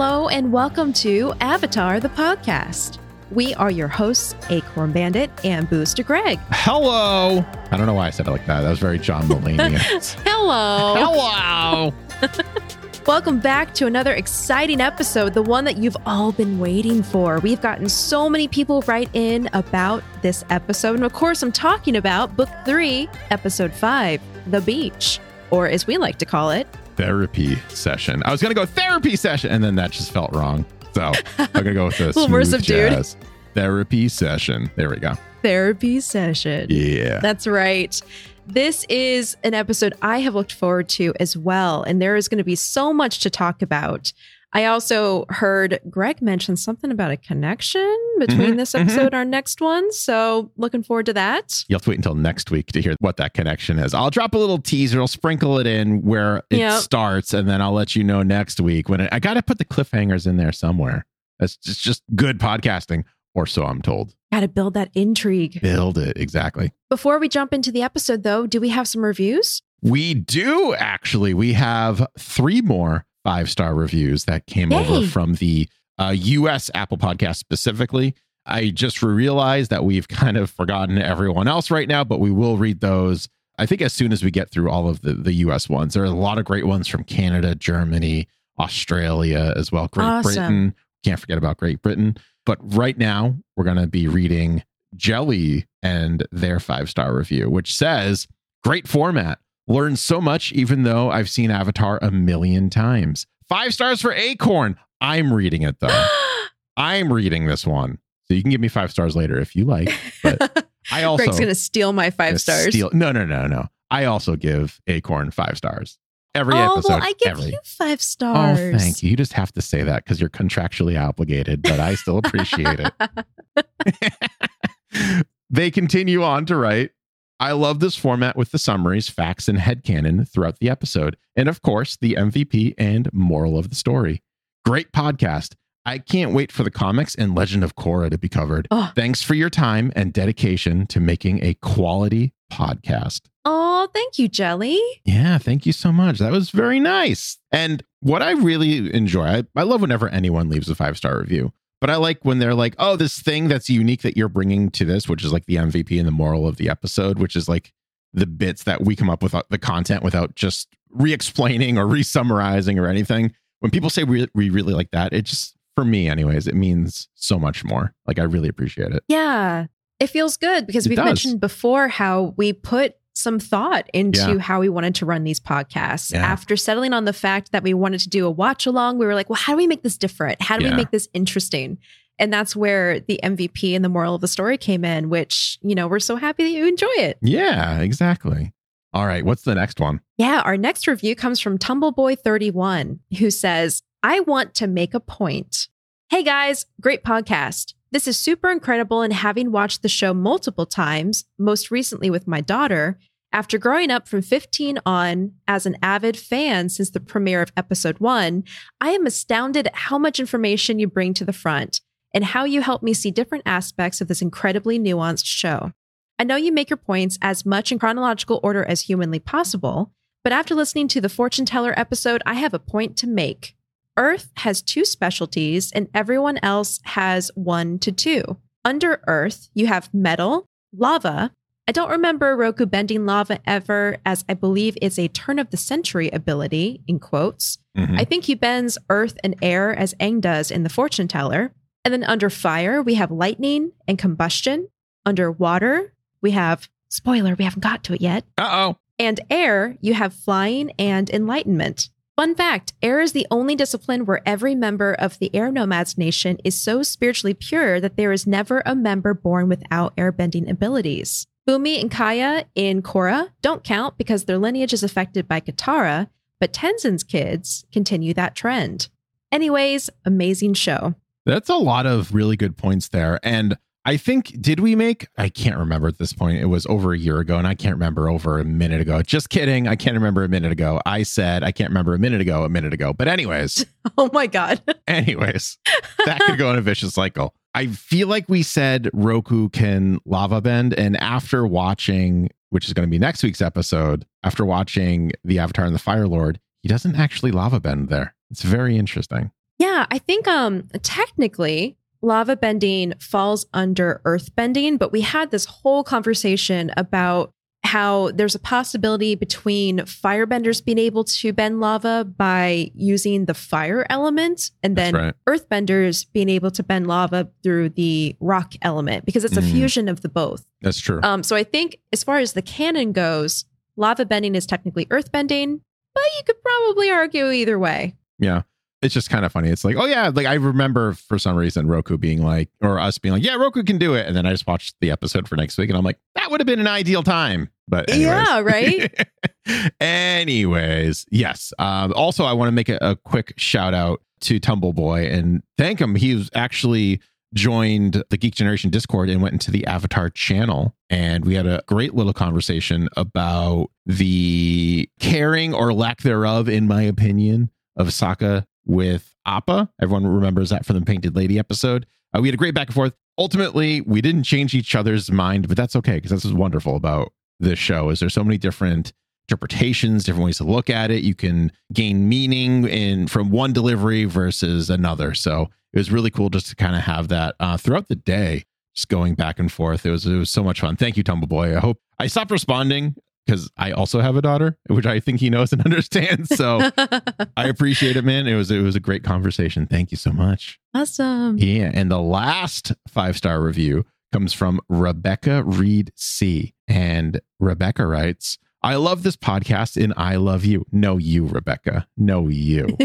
Hello and welcome to Avatar the podcast. We are your hosts, Acorn Bandit and Booster Greg. Hello. I don't know why I said it like that. That was very John Mulaney. Hello. Hello. Welcome back to another exciting episode, the one that you've all been waiting for. We've gotten so many people write in about this episode. And of course, I'm talking about Book 3, Episode 5, The Beach, or as we like to call it, Therapy session. I was going to go therapy session, and then that just felt wrong. So I'm going to go with this. little more subdued. Therapy session. There we go. Therapy Session. Yeah. That's right. This is an episode I have looked forward to as well. And there is going to be so much to talk about. I also heard Greg mention something about a connection between Mhm, this episode and our next one. So looking forward to that. You'll have to wait until next week to hear what that connection is. I'll drop a little teaser. I'll sprinkle it in where it Yep. starts, and then I'll let you know next week when it, I got to put the cliffhangers in there somewhere. That's just, just good podcasting, or so I'm told. Got to build that intrigue. Build it exactly. Before we jump into the episode, though, do we have some reviews? We do actually. We have three more five star reviews that came Yay. over from the uh, US Apple podcast specifically. I just realized that we've kind of forgotten everyone else right now, but we will read those. I think as soon as we get through all of the, the US ones, there are a lot of great ones from Canada, Germany, Australia as well, Great Awesome. Britain. Can't forget about Great Britain. But right now, we're going to be reading Jelly and their five star review, which says, Great format. Learned so much, even though I've seen Avatar a million times. Five stars for Acorn. I'm reading it though. I'm reading this one. So you can give me five stars later if you like. But I also Greg's going to steal my five stars. steal- No, no, no, no. I also give Acorn five stars. Every oh, episode. well, I give every. you five stars. Oh, thank you. You just have to say that because you're contractually obligated, but I still appreciate it. they continue on to write I love this format with the summaries, facts, and headcanon throughout the episode. And of course, the MVP and moral of the story. Great podcast. I can't wait for the comics and Legend of Korra to be covered. Oh. Thanks for your time and dedication to making a quality podcast. Oh, thank you, Jelly. Yeah, thank you so much. That was very nice. And what I really enjoy, I, I love whenever anyone leaves a five star review, but I like when they're like, oh, this thing that's unique that you're bringing to this, which is like the MVP and the moral of the episode, which is like the bits that we come up with uh, the content without just re explaining or re summarizing or anything. When people say we, we really like that, it just, for me, anyways, it means so much more. Like, I really appreciate it. Yeah, it feels good because It we've does. mentioned before how we put some thought into Yeah. how we wanted to run these podcasts. Yeah. After settling on the fact that we wanted to do a watch along, we were like, well, how do we make this different? How do Yeah. we make this interesting? And that's where the MVP and the moral of the story came in, which, you know, we're so happy that you enjoy it. Yeah, exactly. All right. What's the next one? Yeah, our next review comes from Tumbleboy31, who says, I want to make a point. Hey guys, great podcast. This is super incredible, and having watched the show multiple times, most recently with my daughter, after growing up from 15 on as an avid fan since the premiere of episode one, I am astounded at how much information you bring to the front and how you help me see different aspects of this incredibly nuanced show. I know you make your points as much in chronological order as humanly possible, but after listening to the fortune teller episode, I have a point to make. Earth has two specialties, and everyone else has one to two. Under Earth, you have metal, lava. I don't remember Roku bending lava ever, as I believe it's a turn of the century ability, in quotes. Mhm. I think he bends earth and air as Aang does in The Fortune Teller. And then under fire, we have lightning and combustion. Under water, we have, spoiler, we haven't got to it yet. Uh oh. And air, you have flying and enlightenment. Fun fact air is the only discipline where every member of the Air Nomads Nation is so spiritually pure that there is never a member born without airbending abilities. Bumi and Kya in Korra don't count because their lineage is affected by Katara, but Tenzin's kids continue that trend. Anyways, amazing show. That's a lot of really good points there. And I think, did we make? I can't remember at this point. It was over a year ago, and I can't remember over a minute ago. Just kidding. I can't remember a minute ago. I said I can't remember a minute ago, a minute ago. But, anyways, Oh my God. anyways, that could go in a vicious cycle. I feel like we said Roku can lava bend. And after watching, which is going to be next week's episode, after watching The Avatar and the Fire Lord, he doesn't actually lava bend there. It's very interesting. Yeah, I think um technically lava bending falls under earth bending, but we had this whole conversation about how there's a possibility between firebenders being able to bend lava by using the fire element and then right. earthbenders being able to bend lava through the rock element because it's a Mhm. fusion of the both. That's true. Um, so I think as far as the canon goes, lava bending is technically earth bending, but you could probably argue either way. Yeah. It's just kind of funny. It's like, oh yeah, like I remember for some reason Roku being like, or us being like, yeah, Roku can do it. And then I just watched the episode for next week and I'm like, that would have been an ideal time. But anyways. Yeah, right? anyways, yes. Um, also, I want to make a, a quick shout out to Tumbleboy and thank him. He was actually joined the Geek Generation Discord and went into the Avatar channel. And we had a great little conversation about the caring or lack thereof, in my opinion, of Sokka with Appa. Everyone remembers that from the Painted Lady episode. Uh, we had a great back and forth. Ultimately, we didn't change each other's mind, but that's okay because that's what's wonderful about this show is there's so many different interpretations, different ways to look at it. You can gain meaning in from one delivery versus another. So it was really cool just to kind of have that uh, throughout the day, just going back and forth. It was it was so much fun. Thank you, Tumbleboy. I hope I stopped responding because I also have a daughter, which I think he knows and understands. So I appreciate it, man. It was it was a great conversation. Thank you so much. awesome. Yeah, and the last five star review comes from Rebecca Reed C. And Rebecca writes, I love this podcast and I love you. No, you, Rebecca. No, you.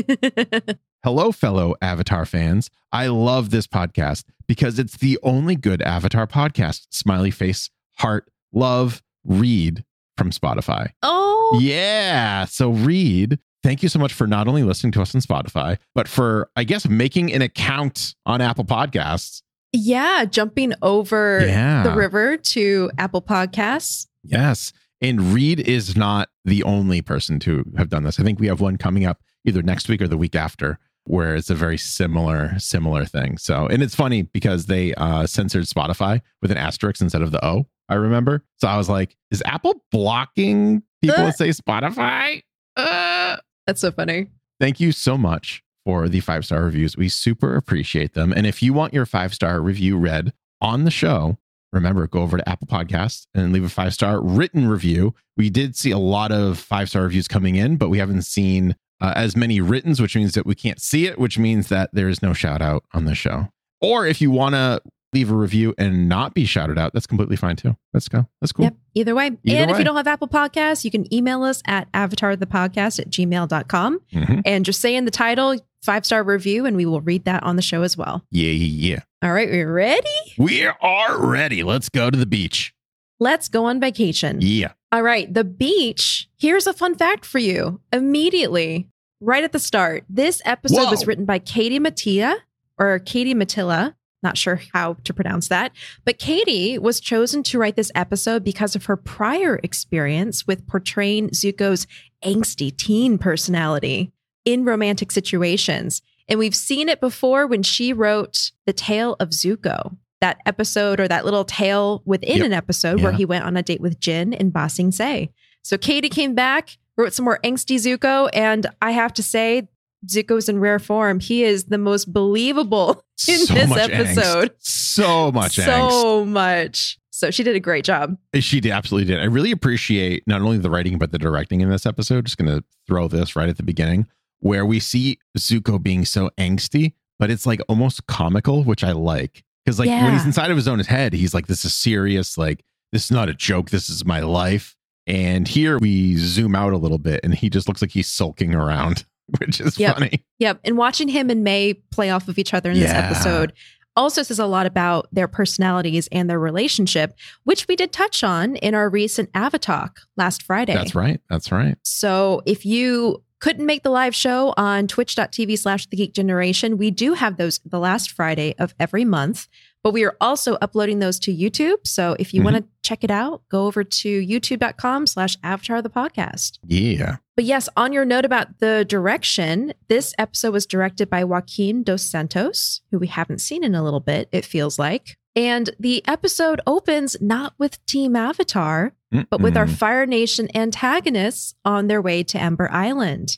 Hello, fellow Avatar fans. I love this podcast because it's the only good Avatar podcast. Smiley face, heart, love, read from Spotify. oh, Yeah. So, Reed, thank you so much for not only listening to us on Spotify, but for, I guess, making an account on Apple Podcasts. yeah. Jumping over Yeah. the river to Apple Podcasts. Yes. And Reed is not the only person to have done this. I think we have one coming up either next week or the week after where it's a very similar similar thing. So, and it's funny because they uh censored Spotify with an asterisk instead of the O, I remember. So I was like, is Apple blocking people Uh. that say Spotify? Uh That's so funny. thank you so much for the five star reviews. We super appreciate them. And if you want your five star review read on the show, remember go over to Apple Podcasts and leave a five star written review. We did see a lot of five star reviews coming in, but we haven't seen uh, as many writtens, which means that we can't see it, which means that there is no shout out on the show. Or if you want to leave a review and not be shouted out, that's completely fine too. Let's go. That's cool. Yep. Either way. Either and if you don't have Apple Podcasts, you can email us at avatarthepodcast at gmail.com Mhm. and just say in the title, five star review, and we will read that on the show as well. Yeah, yeah, yeah. All right, We're ready? We are ready. Let's go to the beach. Let's go on vacation. Yeah. All right, the beach. Here's a fun fact for you. Immediately, right at the start, this episode Whoa. was written by Katie Mattia or Katie Matilla. Not sure how to pronounce that. But Katie was chosen to write this episode because of her prior experience with portraying Zuko's angsty teen personality in romantic situations. And we've seen it before when she wrote The Tale of Zuko, that episode or that little tale within Yep. an episode where he went on a date with Jin in Ba Sing Se. So Katie came back, wrote some more angsty Zuko, and I have to say, Zuko's in rare form. He is the most believable in so this episode. angst. So much angst. so much. So she did a great job. She did, absolutely did. I really appreciate not only the writing but the directing in this episode. Just going to throw this right at the beginning, where we see Zuko being so angsty, but it's like almost comical, which I like. Because like when he's inside of his own head, he's like, "This is serious. Like this is not a joke. This is my life." And here we zoom out a little bit, and he just looks like he's sulking around, which is Yep. funny. Yep. And watching him and May play off of each other in this episode also says a lot about their personalities and their relationship, which we did touch on in our recent Avatar last Friday. That's right. That's right. So if you couldn't make the live show on twitch.tv slash the geek generation, we do have those the last Friday of every month, but we are also uploading those to YouTube. So if you Mhm. want to check it out, go over to youtube.com slash avatar the podcast. Yeah. But yes, on your note about the direction, this episode was directed by Joaquim Dos Santos, who we haven't seen in a little bit, it feels like. And the episode opens not with Team Avatar, but with our Fire Nation antagonists on their way to Ember Island.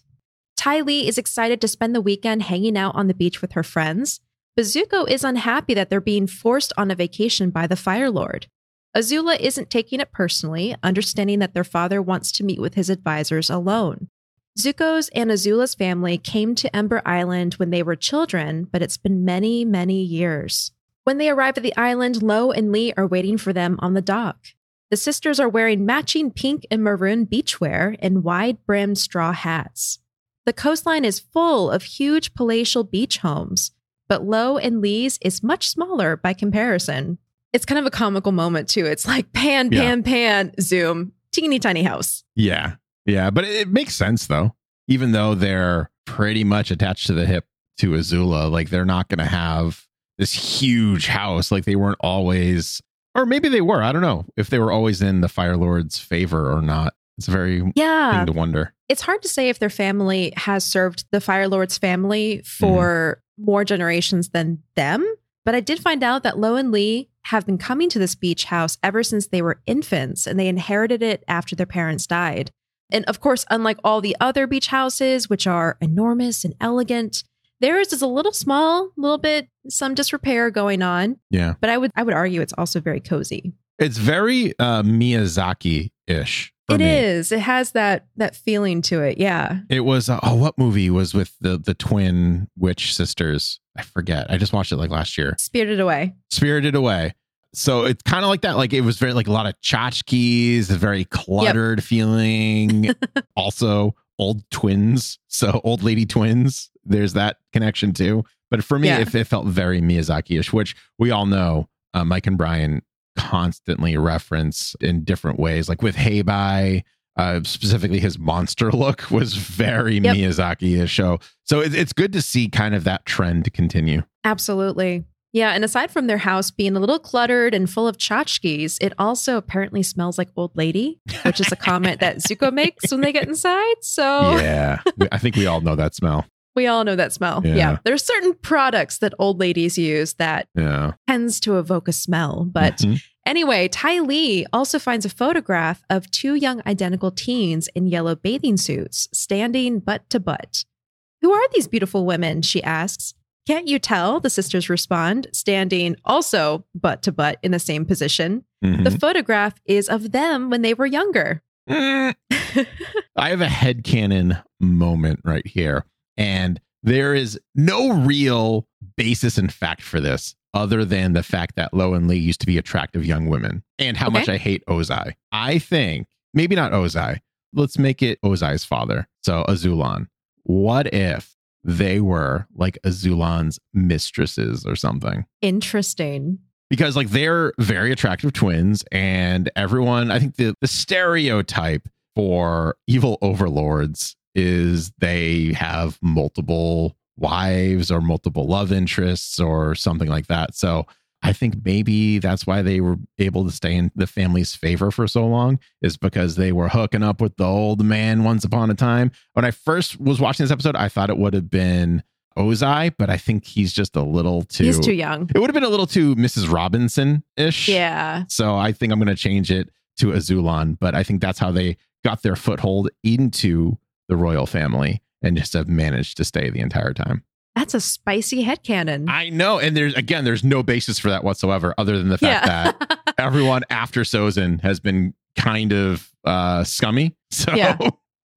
Ty Lee is excited to spend the weekend hanging out on the beach with her friends. But Zuko is unhappy that they're being forced on a vacation by the Fire Lord. Azula isn't taking it personally, understanding that their father wants to meet with his advisors alone. Zuko's and Azula's family came to Ember Island when they were children, but it's been many, many years. When they arrive at the island, Lo and Li are waiting for them on the dock. The sisters are wearing matching pink and maroon beachwear and wide brimmed straw hats. The coastline is full of huge palatial beach homes, but Lo and Li's is much smaller by comparison. It's kind of a comical moment, too. It's like pan, Yeah. pan, pan, zoom, teeny tiny house. Yeah. Yeah. But it, it makes sense though. Even though they're pretty much attached to the hip to Azula, like they're not going to have this huge house. Like they weren't always, or maybe they were. I don't know if they were always in the Fire Lord's favor or not. It's a very Yeah. thing to wonder. it's hard to say if their family has served the Fire Lord's family for more generations than them. But I did find out that Lo and Li have been coming to this beach house ever since they were infants and they inherited it after their parents died. And of course, unlike all the other beach houses, which are enormous and elegant, theirs is a little small, a little bit some disrepair going on. Yeah. But I would I would argue it's also very cozy. It's very uh, Miyazaki ish. It is. It has that that feeling to it. Yeah. It was uh, oh, what movie was with the the twin witch sisters? I forget. I just watched it like last year. Spirited away. Spirited Away. So it's kind of like that. Like it was very like a lot of tchotchkes, a very cluttered feeling. also, old twins. So old lady twins. There's that connection too. But for me, Yeah. it, it felt very Miyazaki-ish, which we all know. Uh, Mike and Brian constantly reference in different ways. Like with Hei Bai, uh, specifically his monster look was very Yep. Miyazaki-ish. So, so it, it's good to see kind of that trend continue. Absolutely. Yeah, and aside from their house being a little cluttered and full of tchotchkes, it also apparently smells like old lady, which is a comment that Zuko makes when they get inside. So Yeah, I think we all know that smell. we all know that smell. Yeah. Yeah. There's certain products that old ladies use that Yeah. tends to evoke a smell. But Mhm. Anyway, Ty Lee also finds a photograph of two young identical teens in yellow bathing suits standing butt to butt. Who are these beautiful women? She asks. Can't you tell? The sisters respond, standing also butt to butt in the same position. Mhm. The photograph is of them when they were younger. Mm. I have a head headcanon moment right here. And there is no real basis in fact for this other than the fact that Lo and Li used to be attractive young women and how Okay. much I hate Ozai. I think, maybe not Ozai, let's make it Ozai's father. So Azulon. What if they were like Azulon's mistresses or something? Interesting. because like they're very attractive twins and everyone i think the the stereotype for evil overlords is they have multiple wives or multiple love interests or something like that so i think maybe that's why they were able to stay in the family's favor for so long is because they were hooking up with the old man once upon a time when i first was watching this episode i thought it would have been ozai but i think he's just a little too He's too young. it would have been a little too Mrs. Robinson ish. Yeah. So I think I'm going to change it to Azulon, but I think that's how they got their foothold into the royal family and just have managed to stay the entire time. That's a spicy headcanon. I know. And there's, again, there's no basis for that whatsoever other than the fact that everyone after Sozin has been kind of uh, scummy. So Yeah.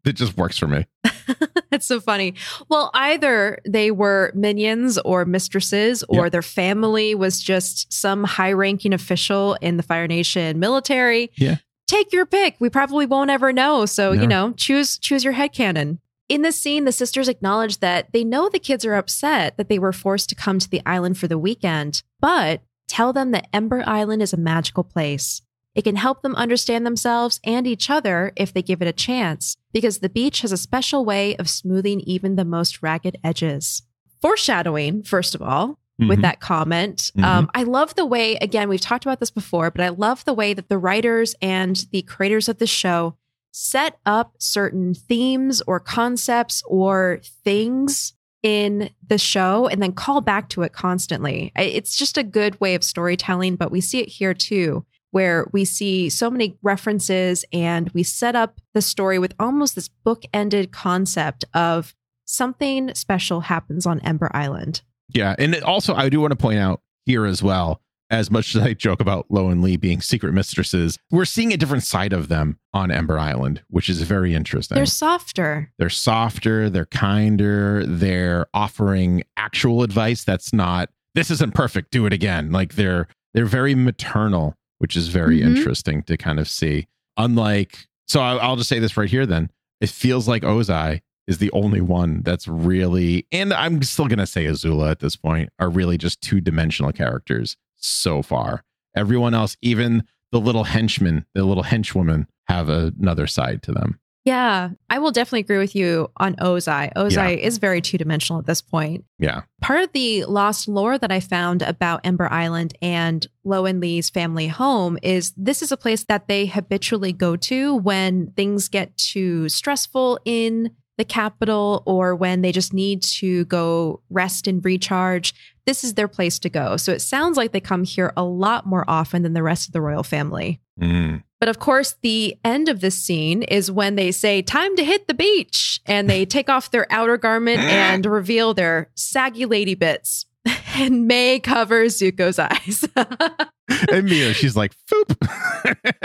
it just works for me. That's so funny. Well, either they were minions or mistresses, or Yeah. their family was just some high ranking official in the Fire Nation military. Yeah. Take your pick. We probably won't ever know. So, you know, choose choose your headcanon. In this scene, the sisters acknowledge that they know the kids are upset that they were forced to come to the island for the weekend, but tell them that Ember Island is a magical place. It can help them understand themselves and each other if they give it a chance, because the beach has a special way of smoothing even the most ragged edges. Foreshadowing, first of all, with Mhm. that comment. Um, I love the way, again, we've talked about this before, but I love the way that the writers and the creators of the show set up certain themes or concepts or things in the show and then call back to it constantly. It's just a good way of storytelling, but we see it here too, where we see so many references and we set up the story with almost this book-ended concept of something special happens on Ember Island. Yeah. And also, I do want to point out here as well, as much as I joke about Lo and Li being secret mistresses, we're seeing a different side of them on Ember Island, which is very interesting. They're softer. They're softer, they're kinder, they're offering actual advice that's not this isn't perfect, do it again. Like they're they're very maternal, which is very Mhm. interesting to kind of see. Unlike so I'll just say this right here then. It feels like Ozai is the only one that's really and I'm still going to say Azula at this point are really just two-dimensional characters so far. Everyone else, even the little henchmen, the little henchwoman have another side to them. Yeah, I will definitely agree with you on Ozai. Ozai is very two dimensional at this point. Yeah. Part of the lost lore that I found about Ember Island and Lo and Li's family home is this is a place that they habitually go to when things get too stressful in the capital or when they just need to go rest and recharge. This is their place to go. So it sounds like they come here a lot more often than the rest of the royal family. Mm. But of course, the end of this scene is when they say, Time to hit the beach. And they take off their outer garment and reveal their saggy lady bits. And May covers Zuko's eyes. and Mia, she's like, "Foop."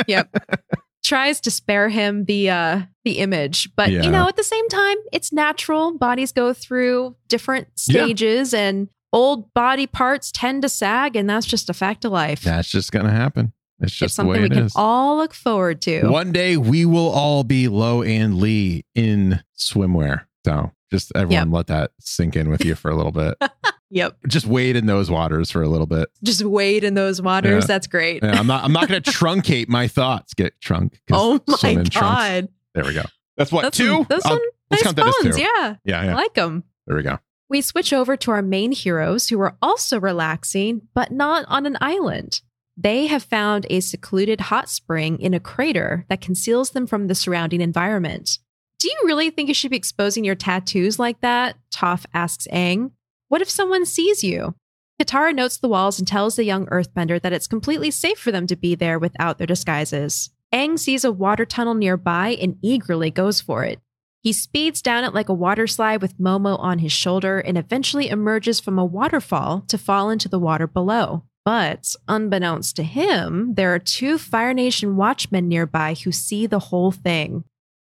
yep. Tries to spare him the uh the image. But Yeah. you know, at the same time, it's natural. Bodies go through different Yeah. stages and old body parts tend to sag, and that's just a fact of life. That's just gonna happen. It's it's just the something way we can is. all look forward to. One day we will all be Lo and Li in swimwear. So just everyone let that sink in with you for a little bit. Yep. just wade in those waters for a little bit. Just wade in those waters. Yeah. That's great. Yeah, I'm not. I'm not going to truncate my thoughts. Get trunk. Oh my in trunks. god. There we go. That's what That's two. Those some nice count that as bones. two. Yeah. yeah, I like them. There we go. We switch over to our main heroes who are also relaxing, but not on an island. They have found a secluded hot spring in a crater that conceals them from the surrounding environment. Do you really think you should be exposing your tattoos like that? Toph asks Aang. What if someone sees you? Katara notes the walls and tells the young earthbender that it's completely safe for them to be there without their disguises. Aang sees a water tunnel nearby and eagerly goes for it. He speeds down it like a water slide with Momo on his shoulder and eventually emerges from a waterfall to fall into the water below. But unbeknownst to him, there are two Fire Nation watchmen nearby who see the whole thing.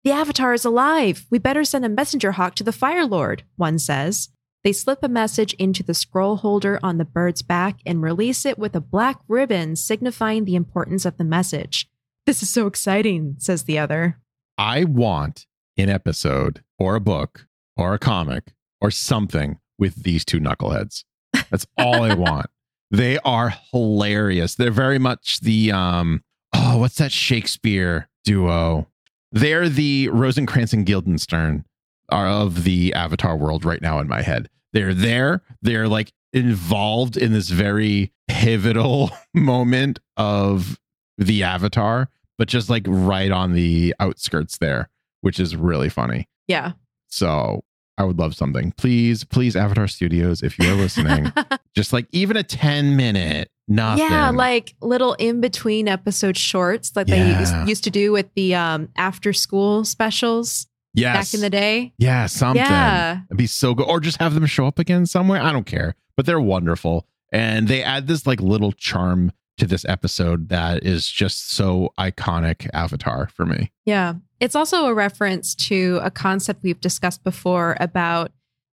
The Avatar is alive. We better send a messenger hawk to the Fire Lord, one says. They slip a message into the scroll holder on the bird's back and release it with a black ribbon signifying the importance of the message. This is so exciting, says the other. I want an episode or a book or a comic or something with these two knuckleheads. That's all I want. They are hilarious. They're very much the um oh, what's that Shakespeare duo? They're the Rosencrantz and Guildenstern are of the Avatar world right now in my head. They're there. They're like involved in this very pivotal moment of the Avatar, but just like right on the outskirts there, which is really funny. Yeah. So I would love something. Please, please, Avatar Studios, if you're listening, just like even a 10 minute, nothing. Yeah, like little in between episode shorts like they Yeah. used, used to do with the um after school specials yes. back in the day. Yeah, something. Yeah. It'd be so good. Or just have them show up again somewhere. I don't care. But they're wonderful. And they add this like little charm to this episode that is just so iconic Avatar for me. Yeah. It's also a reference to a concept we've discussed before about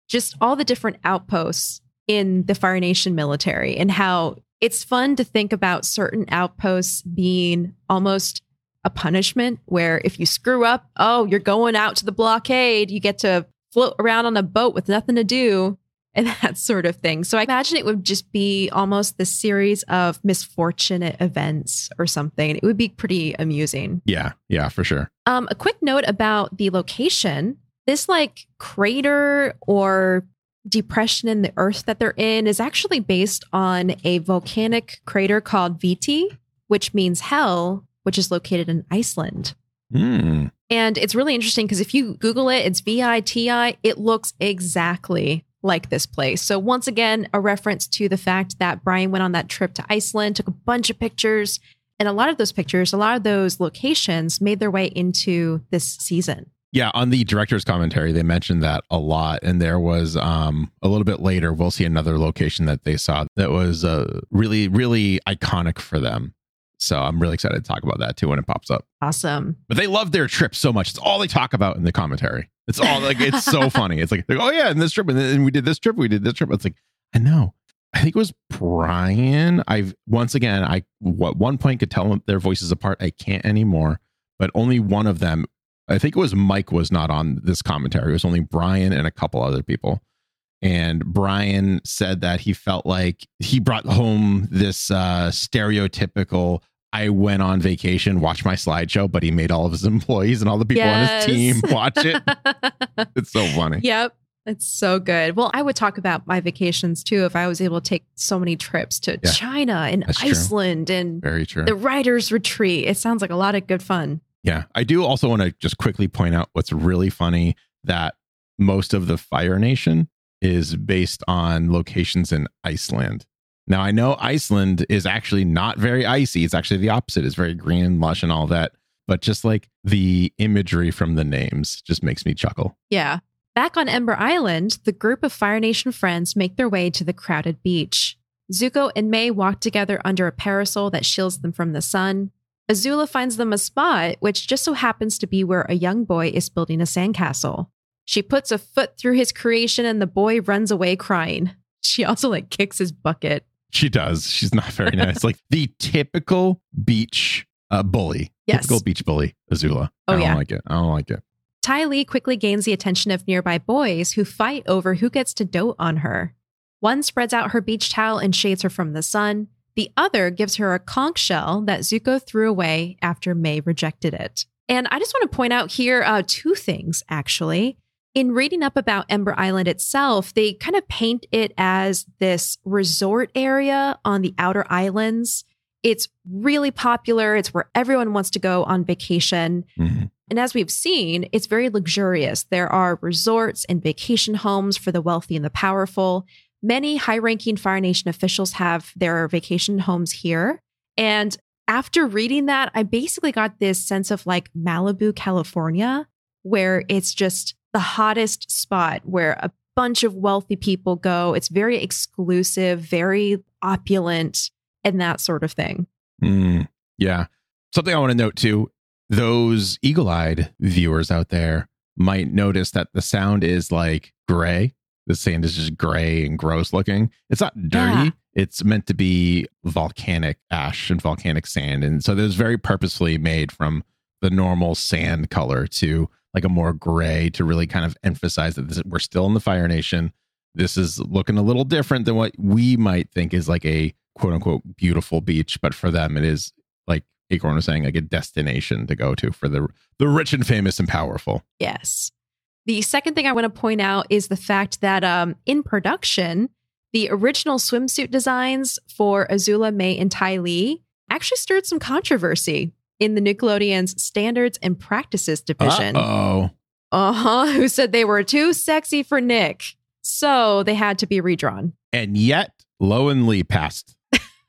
just all the different outposts in the Fire Nation military and how it's fun to think about certain outposts being almost a punishment where if you screw up, oh, you're going out to the blockade, you get to float around on a boat with nothing to do and that sort of thing. So I imagine it would just be almost this series of misfortunate events or something. It would be pretty amusing. Yeah. Yeah, for sure. Um, a quick note about the location. This like crater or depression in the earth that they're in is actually based on a volcanic crater called Viti, which means hell, which is located in Iceland. Mm. And it's really interesting because if you Google it, it's V I T I, it looks exactly like this place. So, once again, a reference to the fact that Brian went on that trip to Iceland, took a bunch of pictures, and a lot of those pictures, a lot of those locations made their way into this season. Yeah, on the director's commentary, they mentioned that a lot. And there was um, a little bit later, we'll see another location that they saw that was uh, really, really iconic for them. So I'm really excited to talk about that too when it pops up. Awesome. But they love their trip so much. It's all they talk about in the commentary. It's all like, it's so funny. It's like, oh, yeah, and this trip, and then we did this trip, we did this trip. It's like, I know. I think it was Brian. I've once again, I at one point could tell their voices apart. I can't anymore, but only one of them I think it was Mike was not on this commentary. It was only Brian and a couple other people. And Brian said that he felt like he brought home this uh, stereotypical I went on vacation, watched my slideshow, but he made all of his employees and all the people Yes. on his team watch it. it's so funny. Yep. It's so good. Well, I would talk about my vacations too if I was able to take so many trips to Yeah. China and That's true. Iceland and Very true. the writer's retreat. It sounds like a lot of good fun. Yeah. I do also want to just quickly point out what's really funny that most of the Fire Nation is based on locations in Iceland. Now, I know Iceland is actually not very icy. It's actually the opposite. It's very green and lush and all that. But just like the imagery from the names just makes me chuckle. Yeah. Back on Ember Island, the group of Fire Nation friends make their way to the crowded beach. Zuko and May walk together under a parasol that shields them from the sun. Azula finds them a spot, which just so happens to be where a young boy is building a sandcastle. She puts a foot through his creation and the boy runs away crying. She also like kicks his bucket. She does. She's not very nice. like the typical beach uh, bully. Yes. Typical beach bully, Azula. Oh, I don't yeah. like it. I don't like it. Ty Lee quickly gains the attention of nearby boys who fight over who gets to dote on her. One spreads out her beach towel and shades her from the sun. The other gives her a conch shell that Zuko threw away after May rejected it. And I just want to point out here uh, two things, actually. In reading up about Ember Island itself, they kind of paint it as this resort area on the outer islands. It's really popular. It's where everyone wants to go on vacation. Mhm. And as we've seen, it's very luxurious. There are resorts and vacation homes for the wealthy and the powerful. Many high ranking Fire Nation officials have their vacation homes here. And after reading that, I basically got this sense of like Malibu, California, where it's just the hottest spot where a bunch of wealthy people go. It's very exclusive, very opulent, and that sort of thing. Mm, yeah. Something I want to note too those eagle eyed viewers out there might notice that the sound is like gray. The sand is just gray and gross looking. It's not dirty. Yeah. It's meant to be volcanic ash and volcanic sand. And so it was very purposefully made from the normal sand color to like a more gray to really kind of emphasize that this, we're still in the Fire Nation. This is looking a little different than what we might think is like a quote unquote beautiful beach, but for them it is like Acorn was saying, like a destination to go to for the the rich and famous and powerful. Yes. The second thing I want to point out is the fact that um, in production, the original swimsuit designs for Azula, May, and Ty Lee actually stirred some controversy in the Nickelodeon's Standards and Practices division. Oh, Uh huh. Who said they were too sexy for Nick. So they had to be redrawn. and yet Lo and Li passed.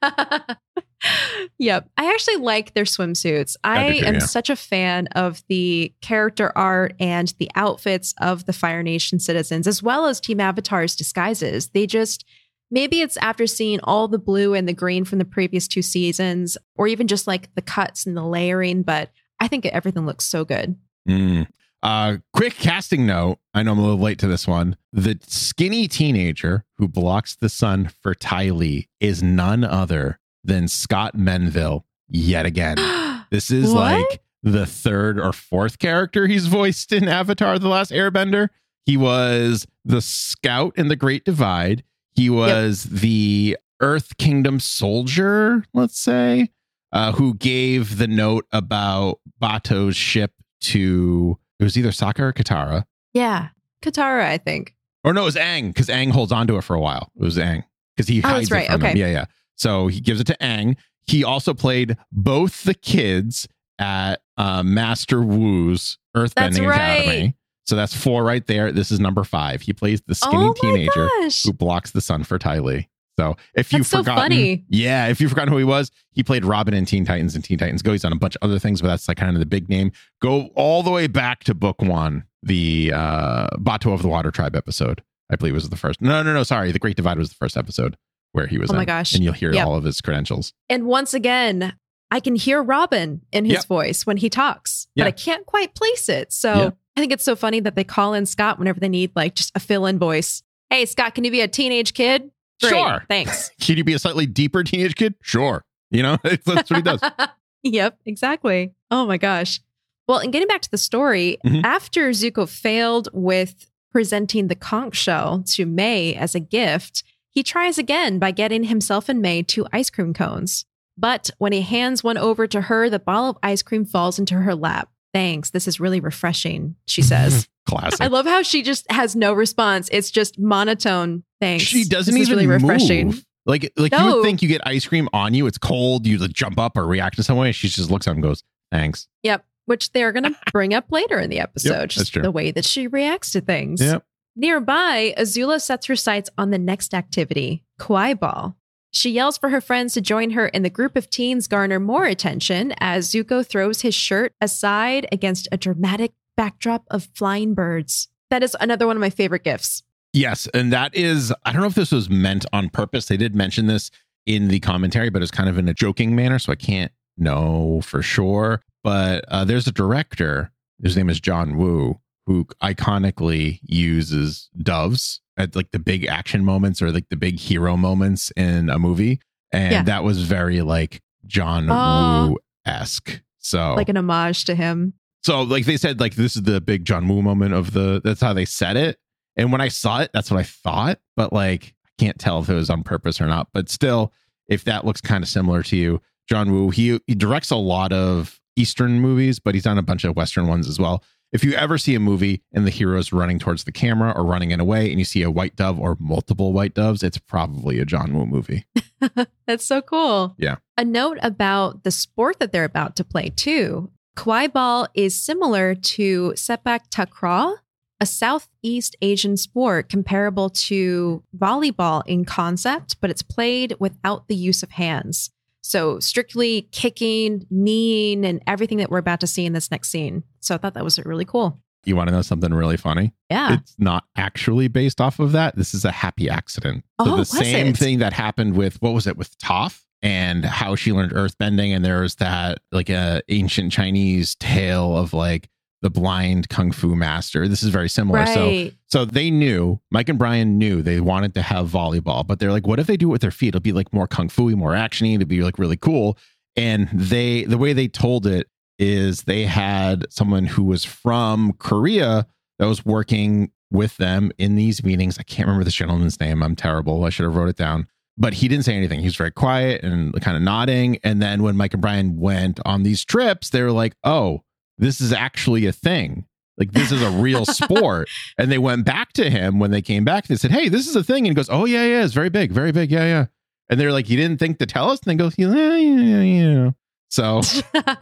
yep. I actually like their swimsuits. I, do too, am yeah. such a fan of the character art and the outfits of the Fire Nation citizens, as well as Team Avatar's disguises. They just, maybe it's after seeing all the blue and the green from the previous two seasons, or even just like the cuts and the layering, but I think everything looks so good. Mm. Uh, quick casting note. I know I'm a little late to this one. The skinny teenager who blocks the sun for Ty Lee is none other than Scott Menville yet again. This is What? like the third or fourth character he's voiced in Avatar The Last Airbender. He was the scout in the Great Divide. He was the Earth Kingdom soldier, let's say, uh, who gave the note about Bato's ship to it was either Sokka or Katara. yeah. Katara, I think. Or no, it was Aang, because Aang holds on to it for a while. It was Aang. Because he Oh, hides that's right. it from him. Yeah, yeah. So he gives it to Aang. He also played both the kids at uh, Master Wu's Earthbending right. Academy. So that's four right there. This is number five. He plays the skinny oh teenager gosh. who blocks the sun for Ty Lee. So if you've That's so forgotten, funny. yeah, if you've forgotten who he was, he played Robin in Teen Titans and Teen Titans Go. He's done a bunch of other things, but that's like kind of the big name. Go all the way back to book one, the uh Bato of the Water Tribe episode. I believe was the first. No, no, no. Sorry, the Great Divide was the first episode where he was. Oh my gosh. And you'll hear Yep. all of his credentials. And once again, I can hear Robin in his Yep. voice when he talks, but. I can't quite place it. So. I think it's so funny that they call in Scott whenever they need like just a fill in voice. Hey, Scott, can you be a teenage kid? Great, Sure. Thanks. Can you be a slightly deeper teenage kid? Sure. You know, that's what he does. yep, exactly. Oh my gosh. Well, and getting back to the story, Mhm. after Zuko failed with presenting the conch shell to May as a gift, he tries again by getting himself and May two ice cream cones. But when he hands one over to her, the ball of ice cream falls into her lap. Thanks. This is really refreshing, she says. Classic. I love how she just has no response. It's just monotone. Thanks. She doesn't This is even really refreshing. move. Like, like you would think you get ice cream on you. It's cold. You like, jump up or react in some way. She just looks at him and goes, "Thanks." Yep. Which they're going to bring up later in the episode. that's just true. the way that she reacts to things. Yep. Nearby, Azula sets her sights on the next activity, Kuai Ball. She yells for her friends to join her, and the group of teens garner more attention as Zuko throws his shirt aside against a dramatic backdrop of flying birds. That is another one of my favorite gifts. Yes, and that is. I don't know if this was meant on purpose. They did mention this in the commentary, but it's kind of in a joking manner, so I can't know for sure. But uh, there's a director. His name is John Woo, who iconically uses doves at like the big action moments or like the big hero moments in a movie, and Yeah. that was very like John Oh. Woo esque. So Like an homage to him. so like they said like this is the big John Woo moment of the that's how they said it. And when I saw it, that's what I thought, but like I can't tell if it was on purpose or not. But still, if that looks kind of similar to you, John Woo, he he directs a lot of Eastern movies, but he's done a bunch of Western ones as well. If you ever see a movie and the hero's running towards the camera or running in a way and you see a white dove or multiple white doves, it's probably a John Woo movie. That's so cool. Yeah. A note about the sport that they're about to play, too. Kuai ball is similar to sepak takraw, a Southeast Asian sport comparable to volleyball in concept, but it's played without the use of hands. So strictly kicking, kneeing, and everything that we're about to see in this next scene. So I thought that was really cool. You want to know something really funny? Yeah. it's not actually based off of that. This is a happy accident. Oh, so the was same it? thing that happened with what was it with Toph and how she learned earthbending, and there was that like a ancient Chinese tale of like the blind kung fu master. This is very similar. So right. so they knew Mike and Brian knew they wanted to have volleyball, but they're like, what if they do it with their feet? It'll be like more kung fu, more actiony. It'll be like really cool. And they the way they told it is they had someone who was from Korea that was working with them in these meetings. I can't remember this gentleman's name. I'm terrible. I should have wrote it down. But he didn't say anything. He was very quiet and kind of nodding. And then when Mike and Brian went on these trips, they were like, oh, this is actually a thing. Like this is a real sport. And they went back to him when they came back. They said, Hey, this is a thing. And he goes, Oh, yeah, yeah, it's very big, very big. Yeah, yeah. And they're like, You didn't think to tell us? And they go, Yeah, yeah, yeah, yeah. So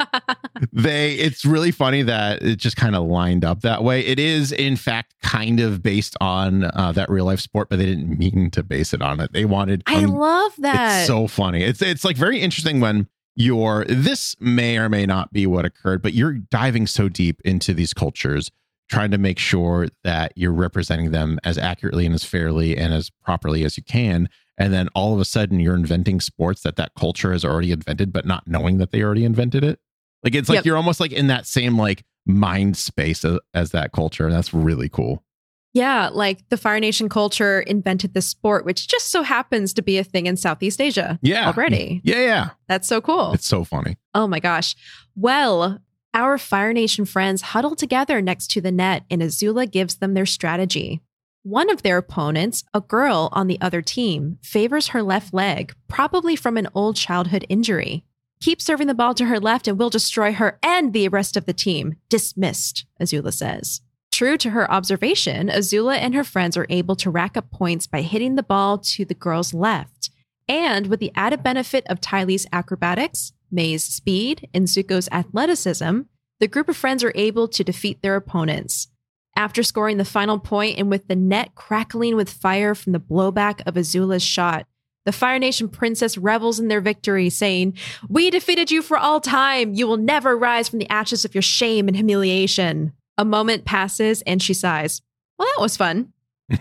they it's really funny that it just kind of lined up that way. It is in fact kind of based on uh, that real life sport, but they didn't mean to base it on it. They wanted I love that. it's so funny. It's it's like very interesting when you're this may or may not be what occurred, but you're diving so deep into these cultures, trying to make sure that you're representing them as accurately and as fairly and as properly as you can. And then all of a sudden, you're inventing sports that that culture has already invented, but not knowing that they already invented it. Like it's like Yep. you're almost like in that same like mind space as, as that culture, and that's really cool. Yeah, like the Fire Nation culture invented this sport, which just so happens to be a thing in Southeast Asia Yeah, already. yeah, yeah. That's so cool. It's so funny. Oh my gosh. Well, our Fire Nation friends huddle together next to the net, and Azula gives them their strategy. One of their opponents, a girl on the other team, favors her left leg, probably from an old childhood injury. Keep serving the ball to her left and we'll destroy her and the rest of the team. Dismissed, Azula says. True to her observation, Azula and her friends are able to rack up points by hitting the ball to the girl's left. And with the added benefit of Ty Lee's acrobatics, May's speed, and Zuko's athleticism, the group of friends are able to defeat their opponents. After scoring the final point and with the net crackling with fire from the blowback of Azula's shot, The Fire Nation princess revels in their victory, saying, We defeated you for all time. You will never rise from the ashes of your shame and humiliation. A moment passes and she sighs. Well, that was fun.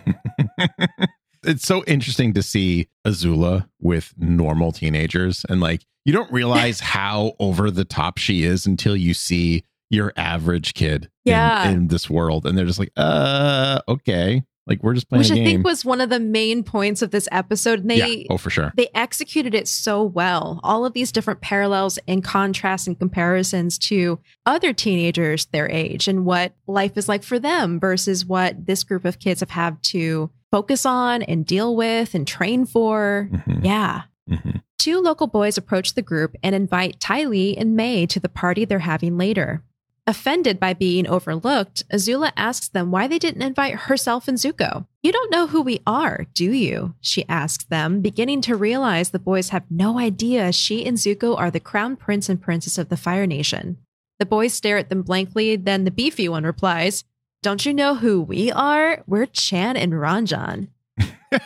it's so interesting to see Azula with normal teenagers and like you don't realize how over the top she is until you see your average kid Yeah. in, in this world and they're just like uh okay like we're just playing Which I think was one of the main points of this episode. And they yeah oh for sure they executed it so well. All of these different parallels and contrasts and comparisons to other teenagers their age and what life is like for them versus what this group of kids have had to focus on and deal with and train for. Mhm, Yeah. mhm. Two local boys approach the group and invite Ty Lee and Mai to the party they're having later. Offended by being overlooked, Azula asks them why they didn't invite herself and Zuko. You don't know who we are, do you? She asks them, beginning to realize the boys have no idea she and Zuko are the crown prince and princess of the Fire Nation. The boys stare at them blankly, then the beefy one replies, Don't you know who we are? We're Chan and Ranjan. I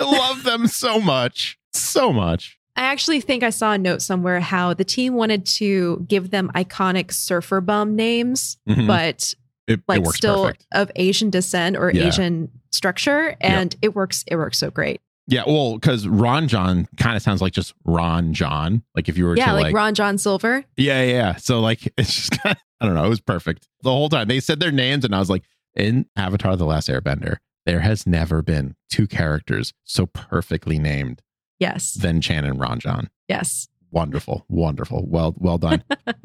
love them so much so much I actually think I saw a note somewhere how the team wanted to give them iconic surfer bum names, Mhm. but it, like it still perfect of Asian descent or Yeah. Asian structure, and it works. It works so great. yeah well because ron john kind of sounds like just ron john like if you were Yeah, to like, like Ron John Silver. Yeah, yeah, yeah. So like it's just kind of, I don't know, it was perfect. The whole time they said their names and I was like, in Avatar the Last Airbender, there has never been two characters so perfectly named Yes, than Chan and Ranjan. yes. Wonderful, wonderful. Well, well done.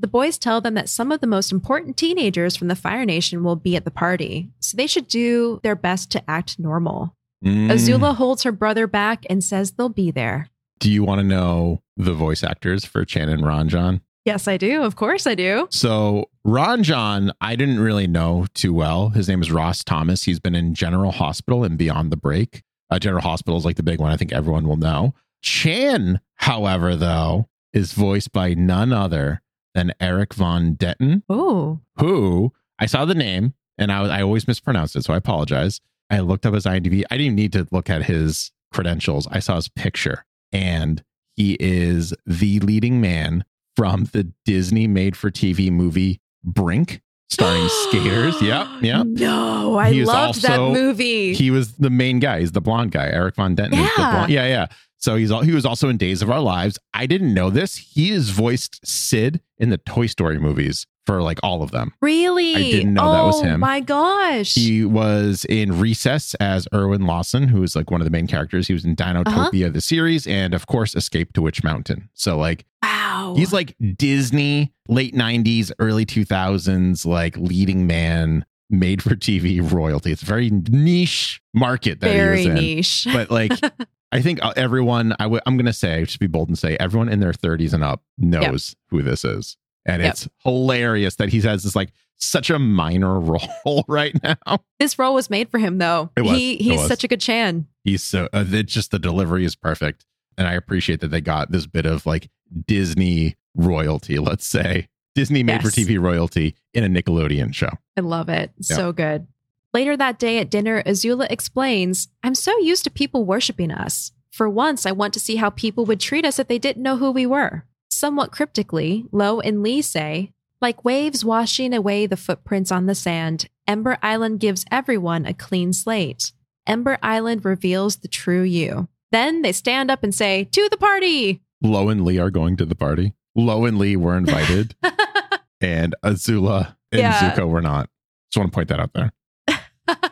The boys tell them that some of the most important teenagers from the Fire Nation will be at the party, so they should do their best to act normal. Mm. Azula holds her brother back and says they'll be there. Do you want to know the voice actors for Chan and Ranjan? Yes, I do. Of course, I do. So Ranjan, I didn't really know too well. His name is Ross Thomas. He's been in General Hospital and Beyond the Break. Uh, General Hospital is like the big one. I think everyone will know. Chan, however, though, is voiced by none other than Eric Von Detten, Oh, who I saw the name and I, I always mispronounce it, so I apologize. I looked up his IMDb. I didn't even need to look at his credentials. I saw his picture, and he is the leading man from the Disney made for TV movie Brink, starring skaters. Yep, yep. No, I He loved that movie. He was the main guy. He's the blonde guy. Eric Von Denton Yeah. blonde. Yeah, yeah. So he's all, he was also in Days of Our Lives. I didn't know this. He is voiced Sid in the Toy Story movies for like all of them. really? I didn't know that was Oh, him. my gosh. He was in Recess as Erwin Lawson, who is like one of the main characters. He was in uh-huh. Dinotopia, the series, and of course, Escape to Witch Mountain. So, like, wow. He's like Disney, late 90s, early 2000s, like leading man, made for TV royalty. It's a very niche market that very he was in. niche. But like, I think uh, everyone, i w- I'm going to say, just be bold and say, everyone in their 30s and up knows who this is. And Yep. it's hilarious that he has this like such a minor role right now. this role was made for him, though. It was. He he's was. such a good Chan. He's so, uh, it's just the delivery is perfect. And I appreciate that they got this bit of like Disney royalty, let's say Disney made for TV royalty in a Nickelodeon show. I love it. Yeah. So good. Later that day at dinner, Azula explains, I'm so used to people worshiping us. For once, I want to see how people would treat us if they didn't know who we were. Somewhat cryptically, Lo and Li say, like waves washing away the footprints on the sand, Ember Island gives everyone a clean slate. Ember Island reveals the true you. Then they stand up and say, To the party! Lo and Li are going to the party. Lo and Li were invited, and Azula and Yeah. Zuko were not. Just want to point that out there.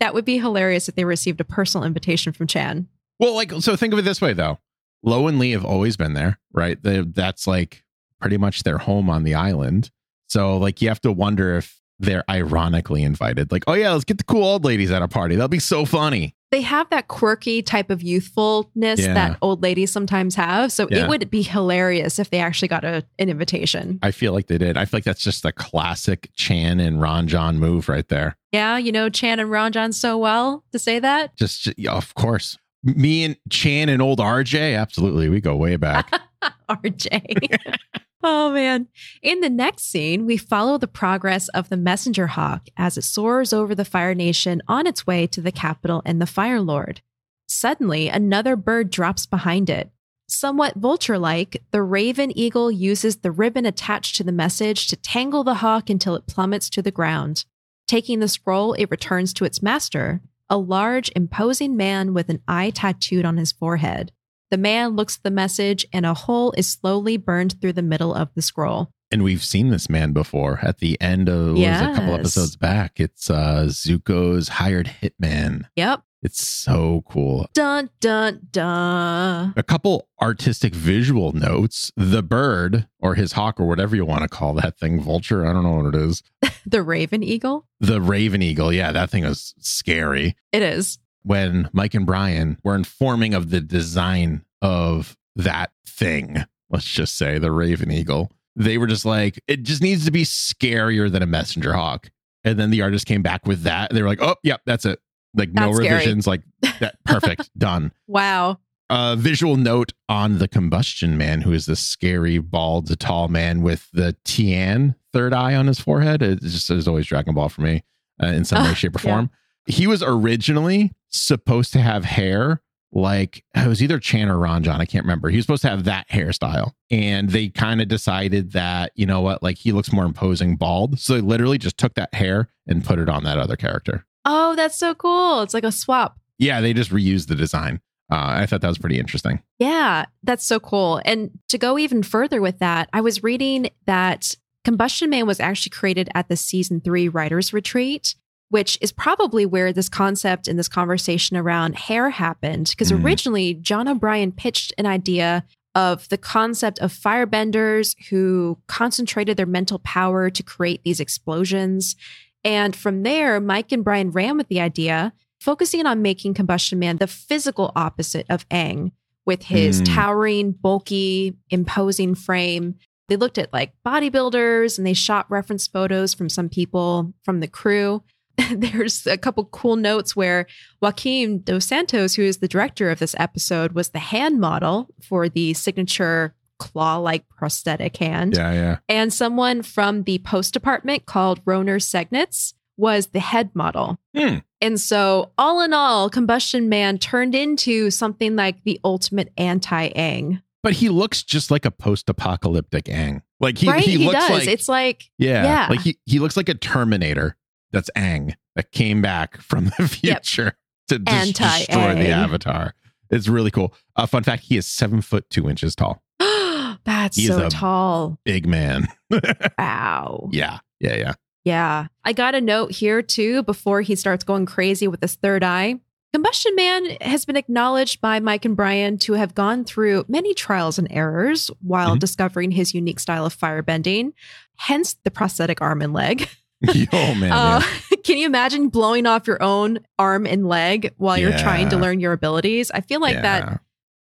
that would be hilarious if they received a personal invitation from Chan. Well, like, so think of it this way, though. Lo and Li have always been there, right? They, that's like pretty much their home on the island. So, like, you have to wonder if they're ironically invited. Like, oh, yeah, let's get the cool old ladies at a party. That'll be so funny. They have that quirky type of youthfulness Yeah. that old ladies sometimes have. So Yeah. it would be hilarious if they actually got a, an invitation. I feel like they did. I feel like that's just a classic Chan and Ron John move right there. Yeah, you know Chan and Ranjan so well to say that. Just, of course. Me and Chan and old RJ, absolutely. We go way back. RJ. oh man. In the next scene, we follow the progress of the messenger hawk as it soars over the Fire Nation on its way to the capital and the Fire Lord. Suddenly, another bird drops behind it. Somewhat vulture like, the raven eagle uses the ribbon attached to the message to tangle the hawk until it plummets to the ground. Taking the scroll, it returns to its master, a large, imposing man with an eye tattooed on his forehead. The man looks at the message, and a hole is slowly burned through the middle of the scroll. And we've seen this man before at the end of was a couple episodes back. It's uh, Zuko's hired hitman. Yep. It's so cool. Dun, dun, dun. A couple artistic visual notes. The bird or his hawk or whatever you want to call that thing, vulture. I don't know what it is. The raven eagle? The raven eagle. Yeah, that thing is scary. It is. When Mike and Brian were informing of the design of that thing, let's just say the Raven Eagle, they were just like, it just needs to be scarier than a messenger hawk. And then the artist came back with that. They were like, oh, yep, that's it. Like no That's scary. revisions, like that perfect, done. Wow. A visual note on the combustion man, who is the scary, bald, tall man with the Tian third eye on his forehead. It just is always Dragon Ball for me uh, in some way, Ah, shape, or yeah. form. He was originally supposed to have hair like it was either Chan or Ranjan. I can't remember. He was supposed to have that hairstyle. And they kind of decided that, you know what, like he looks more imposing bald. So they literally just took that hair and put it on that other character. Oh, that's so cool. It's like a swap. Yeah, they just reused the design. Uh, I thought that was pretty interesting. Yeah, that's so cool. And to go even further with that, I was reading that Combustion Man was actually created at the season three writers retreat, which is probably where this concept and this conversation around hair happened. Because Mm. originally, John O'Bryan pitched an idea of the concept of firebenders who concentrated their mental power to create these explosions. And from there, Mike and Brian ran with the idea, focusing on making Combustion Man the physical opposite of Aang with his Hmm. towering, bulky, imposing frame. They looked at like bodybuilders and they shot reference photos from some people from the crew. There's a couple cool notes where Joaquim Dos Santos, who is the director of this episode, was the hand model for the signature claw like prosthetic hand. Yeah, yeah. And someone from the post department called Roner Segnitz was the head model. Hmm. And so, all in all, Combustion Man turned into something like the ultimate anti Aang. But he looks just like a post-apocalyptic Aang. Like he, right? he, He, looks does. like it's like, yeah, yeah. like he, he looks like a Terminator that's Aang that came back from the Yep. future to des- Anti-Aang. destroy the Avatar. It's really cool. Uh, fun fact: he is seven foot two inches tall. that's He's so a- tall. Big man. Wow. yeah, yeah, yeah. Yeah. I got a note here too before he starts going crazy with his third eye. Combustion Man has been acknowledged by Mike and Brian to have gone through many trials and errors while Mhm. discovering his unique style of firebending, hence the prosthetic arm and leg. oh man, Uh, yeah. can you imagine blowing off your own arm and leg while you're trying to learn your abilities? I feel like Yeah. that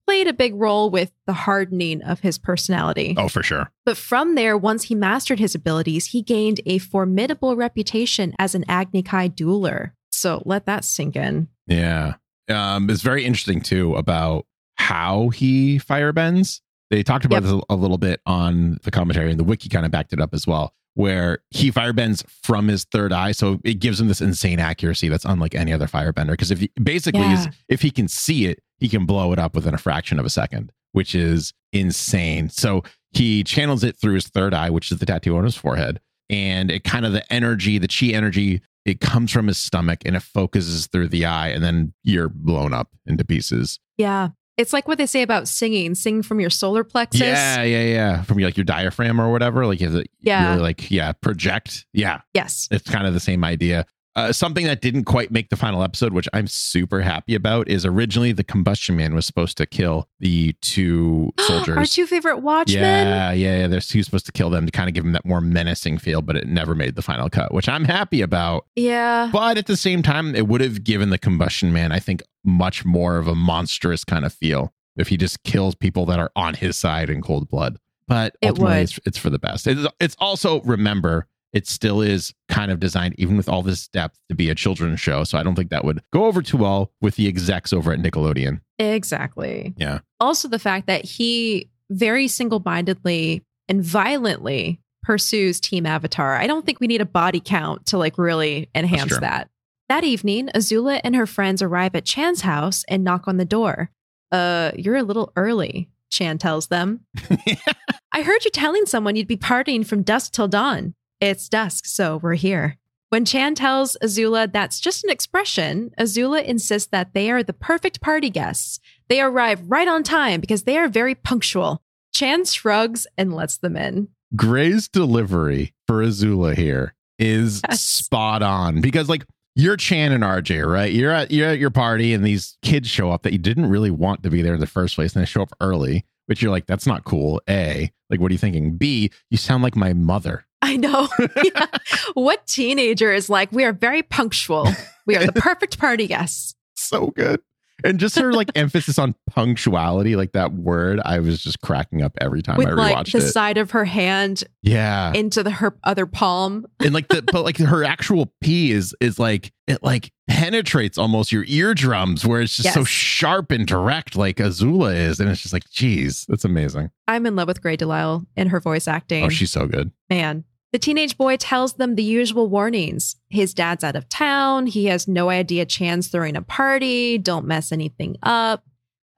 played a big role with the hardening of his personality. Oh, for sure. But from there, once he mastered his abilities, he gained a formidable reputation as an Agni Kai dueler. So let that sink in. Yeah. Um, it's very interesting too about how he firebends. They talked about Yep. this a, a little bit on the commentary, and the wiki kind of backed it up as well, where he firebends from his third eye. So it gives him this insane accuracy that's unlike any other firebender. Because if he basically Yeah. if he can see it, he can blow it up within a fraction of a second, which is insane. So he channels it through his third eye, which is the tattoo on his forehead. And it kind of the energy, the chi energy, it comes from his stomach and it focuses through the eye, and then you're blown up into pieces. Yeah. It's like what they say about singing, sing from your solar plexus. Yeah, yeah, yeah. From like your diaphragm or whatever. Like have to Yeah. really like, yeah, project. Yeah. Yes. It's kind of the same idea. Uh, something that didn't quite make the final episode, which I'm super happy about, is originally the combustion man was supposed to kill the two soldiers. Our two favorite Watchmen. Yeah, yeah, yeah. They're he was supposed to kill them to kind of give them that more menacing feel, but it never made the final cut, which I'm happy about. Yeah. But at the same time, it would have given the combustion man, I think, much more of a monstrous kind of feel if he just kills people that are on his side in cold blood. But ultimately, would. it's, it's for the best. It's, it's also remember. It still is kind of designed, even with all this depth, to be a children's show. So I don't think that would go over too well with the execs over at Nickelodeon. Exactly. Yeah. Also, the fact that he very single mindedly and violently pursues Team Avatar. I don't think we need a body count to like really enhance that. That evening, Azula and her friends arrive at Chan's house and knock on the door. Uh, you're a little early, Chan tells them. I heard you telling someone you'd be partying from dusk till dawn. It's dusk, so we're here. When Chan tells Azula that's just an expression, Azula insists that they are the perfect party guests. They arrive right on time because they are very punctual. Chan shrugs and lets them in. Grey's delivery for Azula here is Yes. spot on because like you're Chan and RJ, right? You're at you're at your party and these kids show up that you didn't really want to be there in the first place and they show up early, which you're like, that's not cool. A, like what are you thinking? B, you sound like my mother. I know. Yeah. What teenager is like, we are very punctual. We are the perfect party guests. So good. And just her like emphasis on punctuality, like that word, I was just cracking up every time With I like rewatched the it. side of her hand yeah. into the her other palm. and like the but like her actual P is is like it like penetrates almost your eardrums where it's just so sharp and direct like Azula is and it's just like geez that's amazing I'm in love with Grey Delisle and her voice acting. oh she's so good Man. The teenage boy tells them the usual warnings. His dad's out of town. He has no idea Chan's throwing a party. Don't mess anything up.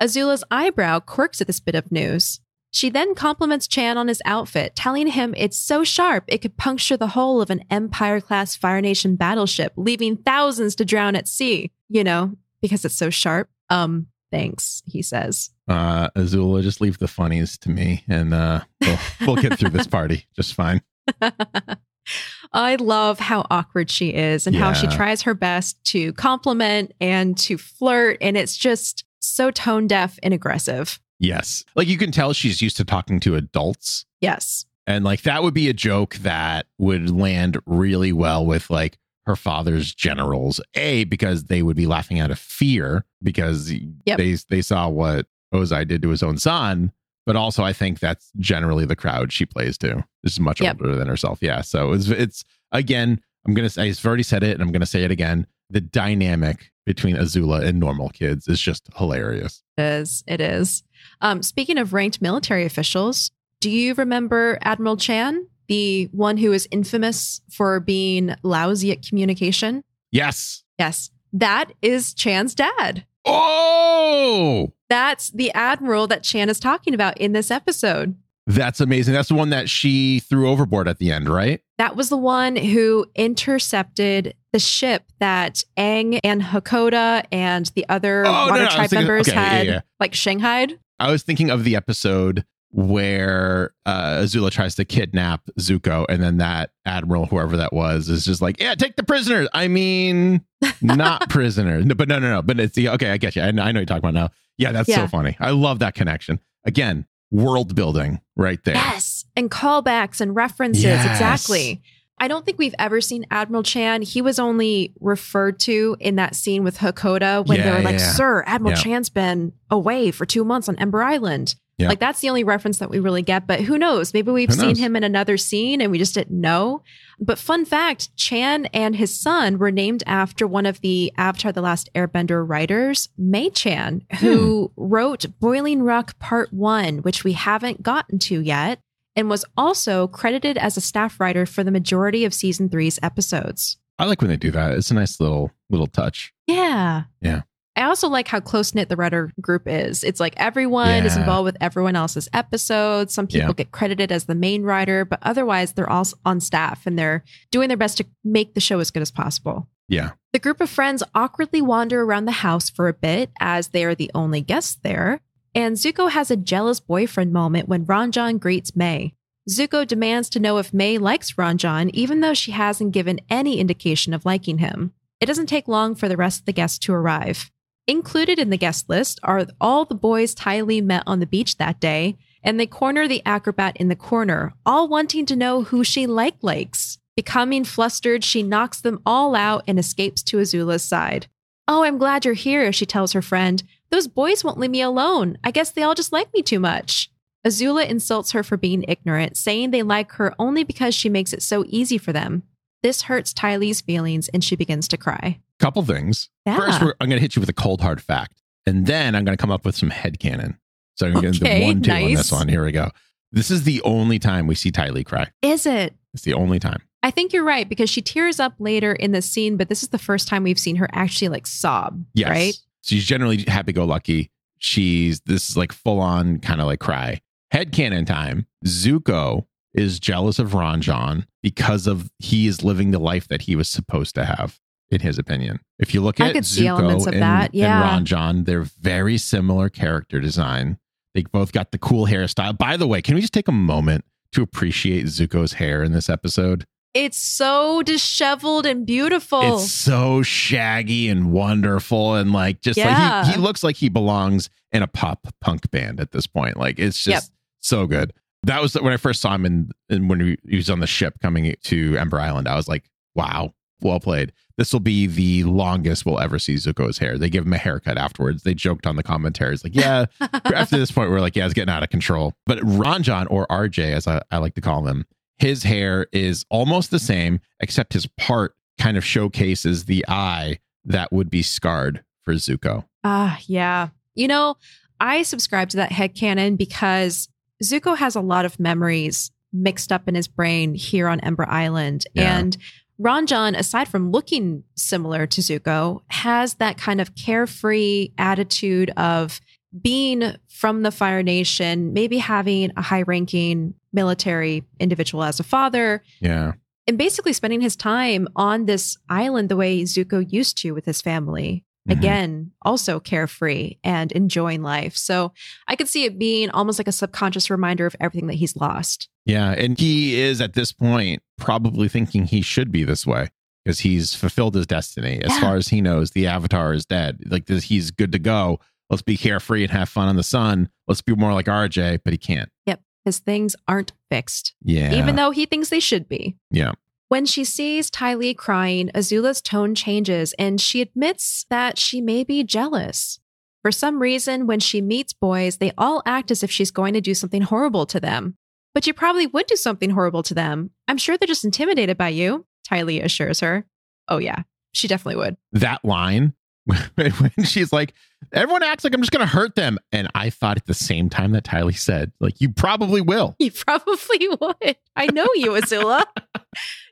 Azula's eyebrow quirks at this bit of news. She then compliments Chan on his outfit, telling him it's so sharp it could puncture the hull of an Empire class Fire Nation battleship, leaving thousands to drown at sea. You know, because it's so sharp. Um, thanks, he says. uh Azula just leave the funnies to me and uh we'll, we'll get through this party just fine I love how awkward she is and how she tries her best to compliment and to flirt. And it's just so tone deaf and aggressive. yes like you can tell she's used to talking to adults Yes. and like that would be a joke that would land really well with like her father's generals a because they would be laughing out of fear because Yep. they they saw what ozai did to his own son but also i think that's generally the crowd she plays to this is much Yep. older than herself yeah so it's it's again i'm gonna say i've already said it and i'm gonna say it again the dynamic between azula and normal kids is just hilarious It is. It is. Um, speaking of ranked military officials, do you remember Admiral Chan, the one who is infamous for being lousy at communication? yes Yes. That is Chan's dad. oh That's the admiral that Chan is talking about in this episode. That's amazing. That's the one that she threw overboard at the end, right? That was the one who intercepted the ship that Aang and Hakoda and the other Oh, Water no, was Tribe thinking- members okay, had yeah. like Shanghaied. I was thinking of the episode where uh, Azula tries to kidnap Zuko, and then that admiral, whoever that was, is just like, "Yeah, take the prisoners." I mean, not prisoners, no, but no, no, no. But it's the okay. I get you. I I know you're talking about now. Yeah, that's Yeah. so funny. I love that connection. Again, world building right there. Yes. And callbacks and references. Yes. Exactly. I don't think we've ever seen Admiral Chan. He was only referred to in that scene with Hakoda when they were like, yeah. Sir, Admiral Yeah. Chan's been away for two months on Ember Island. Yeah. Like that's the only reference that we really get. But who knows? Maybe we've Who seen knows? him in another scene and we just didn't know. But fun fact Chan and his son were named after one of the Avatar The Last Airbender writers, May Chan, who Hmm. wrote Boiling Rock Part 1, which we haven't gotten to yet, and was also credited as a staff writer for the majority of season three's episodes. I like when they do that. It's a nice little little touch. Yeah. Yeah. I also like how close knit the writer group is. It's like everyone is involved with everyone else's episodes. Some people Yeah. get credited as the main writer, but otherwise they're all on staff and they're doing their best to make the show as good as possible. Yeah. The group of friends awkwardly wander around the house for a bit as they are the only guests there. And Zuko has a jealous boyfriend moment when Ranjan greets Mai. Zuko demands to know if Mai likes Ranjan, even though she hasn't given any indication of liking him. It doesn't take long for the rest of the guests to arrive. Included in the guest list are all the boys Ty Lee met on the beach that day, and they corner the acrobat in the corner, all wanting to know who she like likes. Becoming flustered, she knocks them all out and escapes to Azula's side. Oh, I'm glad you're here, she tells her friend. Those boys won't leave me alone. I guess they all just like me too much. Azula insults her for being ignorant, saying they like her only because she makes it so easy for them. This hurts Ty Lee's feelings and she begins to cry. Couple things. Yeah. First, we're, I'm going to hit you with a cold hard fact, and then I'm going to come up with some head headcanon. So I'm going to Okay, into one, two on this one. Here we go. This is the only time we see Ty Lee cry. Is it? It's the only time. I think you're right because she tears up later in the scene, but this is the first time we've seen her actually like sob. Yes. Right? She's generally happy go lucky. She's this is like full on kind of like cry. Head Headcanon time. Zuko is jealous of Ranjan because of he is living the life that he was supposed to have, in his opinion. If you look I at could see elements Zuko of and, that, yeah. and Ranjan, they're very similar character design. They both got the cool hairstyle. By the way, can we just take a moment to appreciate Zuko's hair in this episode? It's so disheveled and beautiful. It's so shaggy and wonderful, and like just like he, he looks like he belongs in a pop punk band at this point. Like it's just Yep. so good. That was when I first saw him in, in when he, he was on the ship coming to Ember Island. I was like, wow, well played. This will be the longest we'll ever see Zuko's hair. They give him a haircut afterwards. They joked on the commentaries, like, yeah, after this point, we're like, yeah, it's getting out of control. But Ranjan or RJ, as I, I like to call him, his hair is almost the same, except his part kind of showcases the eye that would be scarred for Zuko. Ah, yeah. You know, I subscribe to that head headcanon because Zuko has a lot of memories mixed up in his brain here on Ember Island. Yeah. And Ranjan, aside from looking similar to Zuko, has that kind of carefree attitude of being from the Fire Nation, maybe having a high ranking military individual as a father, Yeah. and basically spending his time on this island the way Zuko used to with his family. Mhm. Again, also carefree and enjoying life. So I could see it being almost like a subconscious reminder of everything that he's lost. Yeah. And he is at this point probably thinking he should be this way because he's fulfilled his destiny. As Yeah. far as he knows, the avatar is dead. Like this, he's good to go. Let's be carefree and have fun on the sun. Let's be more like RJ, but he can't. Yep. His things aren't fixed, Yeah. even though he thinks they should be. Yeah. When she sees Ty Lee crying, Azula's tone changes and she admits that she may be jealous. For some reason, when she meets boys, they all act as if she's going to do something horrible to them. But you probably would do something horrible to them. I'm sure they're just intimidated by you, Ty Lee assures her. Oh, yeah, she definitely would. that line when she's like, everyone acts like I'm just going to hurt them. And I thought at the same time that Ty Lee said, like, you probably will. You probably would. I know you, Azula.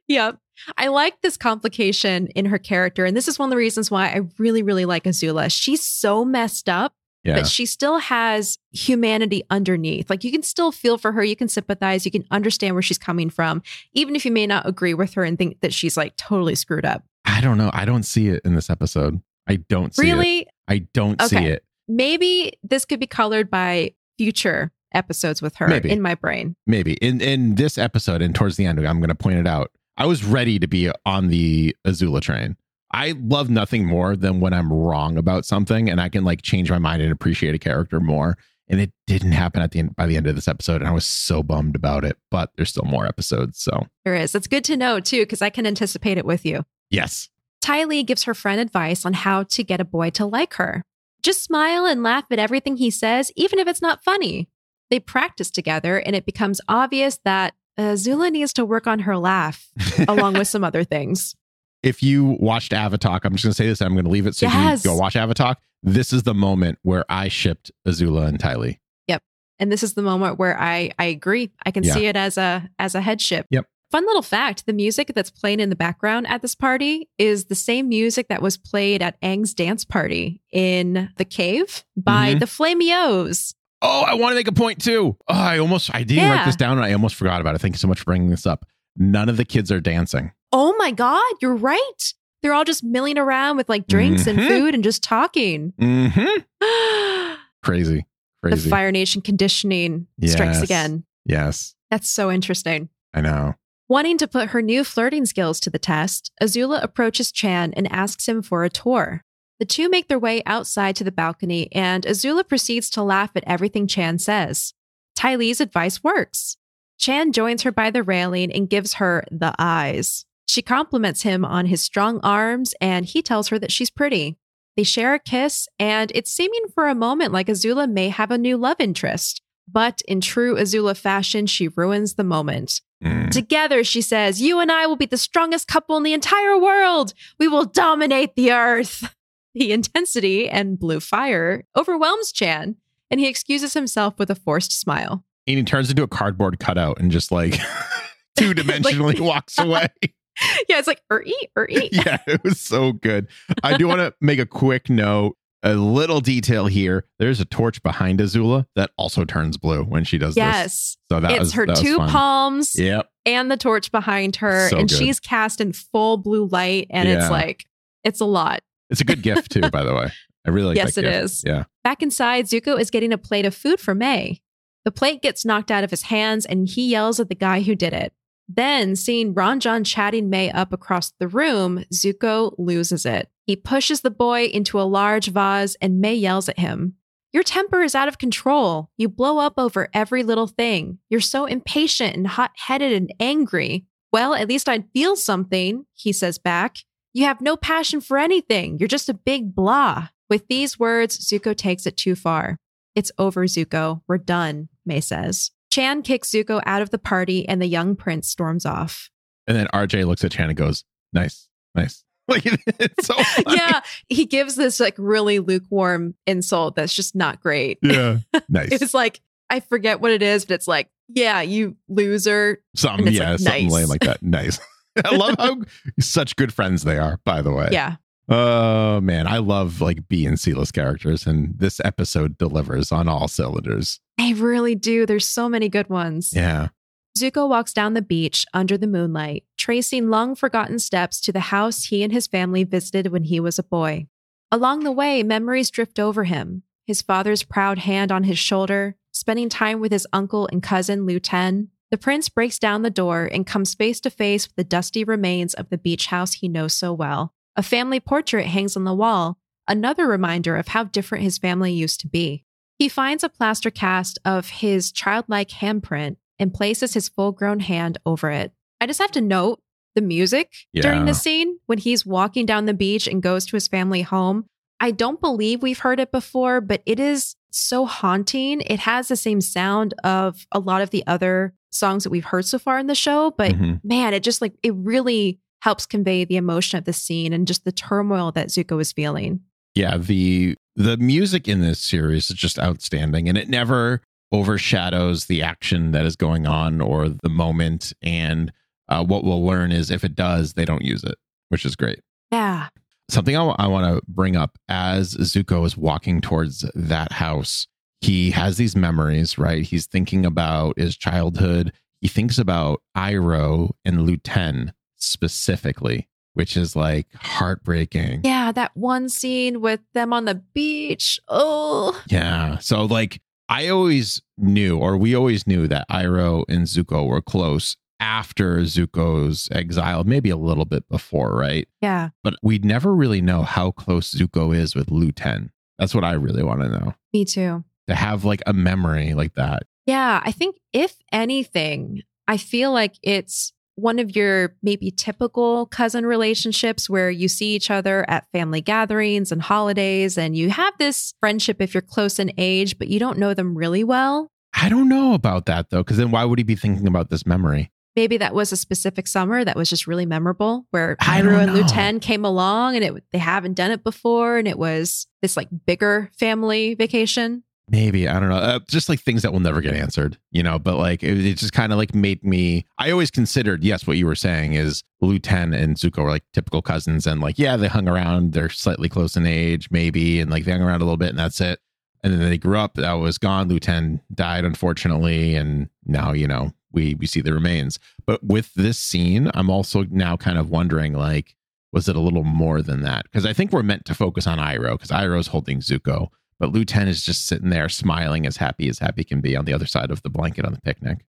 yep. I like this complication in her character. And this is one of the reasons why I really, really like Azula. She's so messed up, Yeah. but she still has humanity underneath. Like you can still feel for her. You can sympathize. You can understand where she's coming from, even if you may not agree with her and think that she's like totally screwed up. I don't know. I don't see it in this episode. I don't see it. really? I don't see it. Maybe this could be colored by future episodes with her Maybe. in my brain. Maybe in in this episode and towards the end, I'm going to point it out. I was ready to be on the Azula train. I love nothing more than when I'm wrong about something and I can like change my mind and appreciate a character more. And it didn't happen at the end by the end of this episode, and I was so bummed about it. But there's still more episodes, so There is. It's good to know too, because I can anticipate it with you. yes, Ty Lee gives her friend advice on how to get a boy to like her. Just smile and laugh at everything he says, even if it's not funny. They practice together, and it becomes obvious that Azula needs to work on her laugh, along with some other things. if you watched Avatar, I'm just going to say this. I'm going to leave it so Yes. you can go watch Avatar. This is the moment where I shipped Azula and Ty Lee. Yep. And this is the moment where I I agree. I can Yeah. see it as a as a headship. Yep. Fun little fact: the music that's playing in the background at this party is the same music that was played at Aang's dance party in the cave by Mhm. the Flamios. Oh, I want to make a point too. Oh, I almost I didn't write this down and I almost forgot about it. Thank you so much for bringing this up. None of the kids are dancing. Oh my God, you're right. They're all just milling around with like drinks and Mhm. food and just talking. Mm-hmm. the Crazy, crazy. Fire Nation conditioning strikes again. yes, That's so interesting. I know. Wanting to put her new flirting skills to the test, Azula approaches Chan and asks him for a tour. The two make their way outside to the balcony, and Azula proceeds to laugh at everything Chan says. Ty Lee's advice works. Chan joins her by the railing and gives her the eyes. She compliments him on his strong arms, and he tells her that she's pretty. They share a kiss, and it's seeming for a moment like Azula may have a new love interest. But in true Azula fashion, she ruins the moment. Mm. Together, she says, You and I will be the strongest couple in the entire world. We will dominate the earth. The intensity and blue fire overwhelms Chan, and he excuses himself with a forced smile. And he turns into a cardboard cutout and just like two dimensionally walks away. yeah, it's like er e er e. yeah, it was so good. I do want to make a quick note. A little detail here. There's a torch behind Azula that also turns blue when she does this. Yes. So that it's was her that two palms Yep. and the torch behind her, So and good. she's cast in full blue light, and Yeah. it's like it's a lot. It's a good gift too, by the way. I really like Yes, it gift. is. Yeah. Back inside, Zuko is getting a plate of food for Mai. The plate gets knocked out of his hands, and he yells at the guy who did it. Then, seeing Ranjan chatting Mai up across the room, Zuko loses it. He pushes the boy into a large vase, and Mai yells at him. Your temper is out of control. You blow up over every little thing. You're so impatient and hot headed and angry. Well, at least I'd feel something, he says back. You have no passion for anything. You're just a big blah. With these words, Zuko takes it too far. It's over, Zuko. We're done, Mai says. Chan kicks Zuko out of the party and the young prince storms off. And then RJ looks at Chan and goes, "Nice, nice." Like it's so. Yeah, he gives this like really lukewarm insult that's just not great. yeah, nice. It's like, I forget what it is, but it's like, yeah, you loser. something, yeah, like, something nice. lame like that. Nice. I love how such good friends they are. By the way, Yeah. Oh man, I love like B and C list characters, and this episode delivers on all cylinders. They really do. There's so many good ones. Yeah, Zuko walks down the beach under the moonlight, tracing long forgotten steps to the house he and his family visited when he was a boy. Along the way, memories drift over him his father's proud hand on his shoulder, spending time with his uncle and cousin Lu Ten. The prince breaks down the door and comes face to face with the dusty remains of the beach house he knows so well. A family portrait hangs on the wall, another reminder of how different his family used to be. He finds a plaster cast of his childlike handprint and places his full grown hand over it. I just have to note the music during Yeah. this scene when he's walking down the beach and goes to his family home. I don't believe we've heard it before, but it is so haunting. It has the same sound of a lot of the other songs that we've heard so far in the show, but Mhm. man, it just like it really helps convey the emotion of the scene and just the turmoil that Zuko is feeling. yeah. The the music in this series is just outstanding, and it never overshadows the action that is going on or the moment. And uh, what we'll learn is if it does, they don't use it, which is great. Yeah. Something I want to bring up as Zuko is walking towards that house, he has these memories, right? He's thinking about his childhood. He thinks about Iroh and Lu Ten specifically, which is like heartbreaking. Yeah, that one scene with them on the beach. Oh, Yeah. So, like, I always knew, or we always knew that Iroh and Zuko were close after Zuko's exile, maybe a little bit before, right? yeah. But we'd never really know how close Zuko is with Lu Ten. That's what I really want to know. Me too. To have like a memory like that. Yeah, I think if anything, I feel like it's one of your maybe typical cousin relationships where you see each other at family gatherings and holidays and you have this friendship if you're close in age, but you don't know them really well. I don't know about that though, because then why would he be thinking about this memory? Maybe that was a specific summer that was just really memorable where I and. Lu Ten came along and it they haven't done it before and it was this like bigger family vacation. Maybe I don't know. Uh, just like things that will never get answered, you know. But like it, it just kind of like made me. I always considered yes, what you were saying is Lu Ten and Zuko were like typical cousins, and like yeah, they hung around. They're slightly close in age, maybe, and like they hung around a little bit, and that's it. And then they grew up. That was gone. Lu Ten died unfortunately, and now you know we we see the remains. But with this scene, I'm also now kind of wondering like, was it a little more than that? Because I think we're meant to focus on Iroh because Iroh's holding Zuko but Lu Ten is just sitting there smiling as happy as happy can be on the other side of the blanket on the picnic.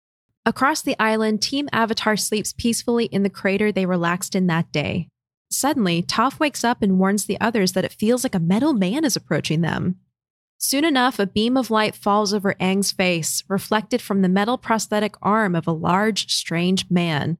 Across the island, Team Avatar sleeps peacefully in the crater they relaxed in that day. Suddenly, Toph wakes up and warns the others that it feels like a metal man is approaching them. Soon enough, a beam of light falls over Aang's face, reflected from the metal prosthetic arm of a large, strange man.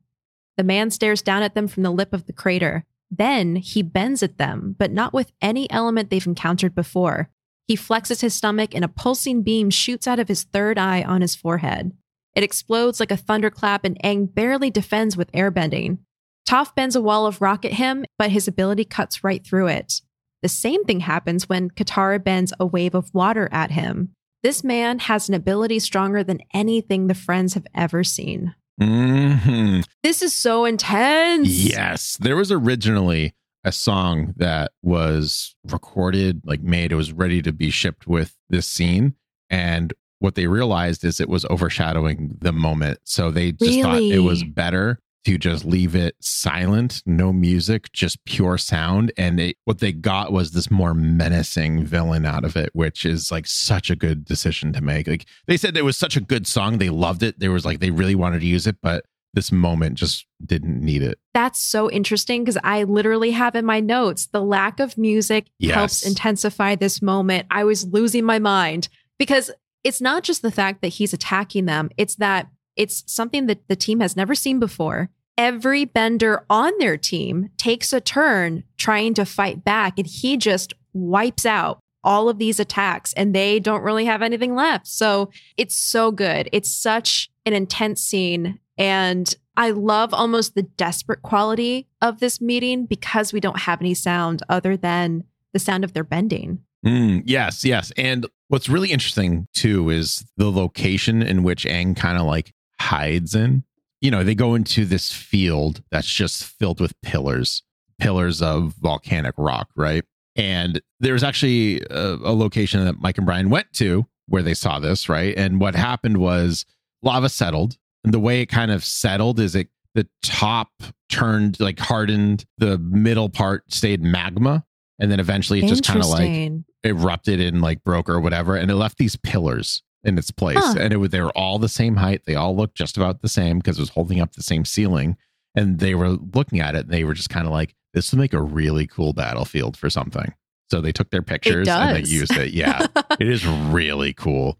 The man stares down at them from the lip of the crater. Then he bends at them, but not with any element they've encountered before. He flexes his stomach and a pulsing beam shoots out of his third eye on his forehead. It explodes like a thunderclap, and Aang barely defends with airbending. Toph bends a wall of rock at him, but his ability cuts right through it. The same thing happens when Katara bends a wave of water at him. This man has an ability stronger than anything the friends have ever seen. Mhm. This is so intense. Yes. There was originally a song that was recorded, like made, it was ready to be shipped with this scene. And what they realized is it was overshadowing the moment. So they just thought it was better to just leave it silent, no music, just pure sound. And they, what they got was this more menacing villain out of it, which is like such a good decision to make. Like they said it was such a good song. They loved it. There was like, they really wanted to use it, but this moment just didn't need it. That's so interesting because I literally have in my notes the lack of music helps intensify this moment. I was losing my mind because it's not just the fact that he's attacking them, it's that it's something that the team has never seen before. Every bender on their team takes a turn trying to fight back, and he just wipes out all of these attacks and they don't really have anything left. So it's so good. It's such an intense scene. And I love almost the desperate quality of this meeting because we don't have any sound other than the sound of their bending. Mm, yes, yes. And what's really interesting too is the location in which Aang kind of like hides in. You know, they go into this field that's just filled with pillars, pillars of volcanic rock, right? And there's actually a, a location that Mike and Brian went to where they saw this, right? And what happened was lava settled. And the way it kind of settled is it the top turned like hardened, the middle part stayed magma. And then eventually it just kind of like erupted and like broke or whatever, and it left these pillars in its place. Huh. And it was they were all the same height. They all looked just about the same because it was holding up the same ceiling. And they were looking at it and they were just kind of like, this would make a really cool battlefield for something. So they took their pictures and they used it. Yeah. it is really cool.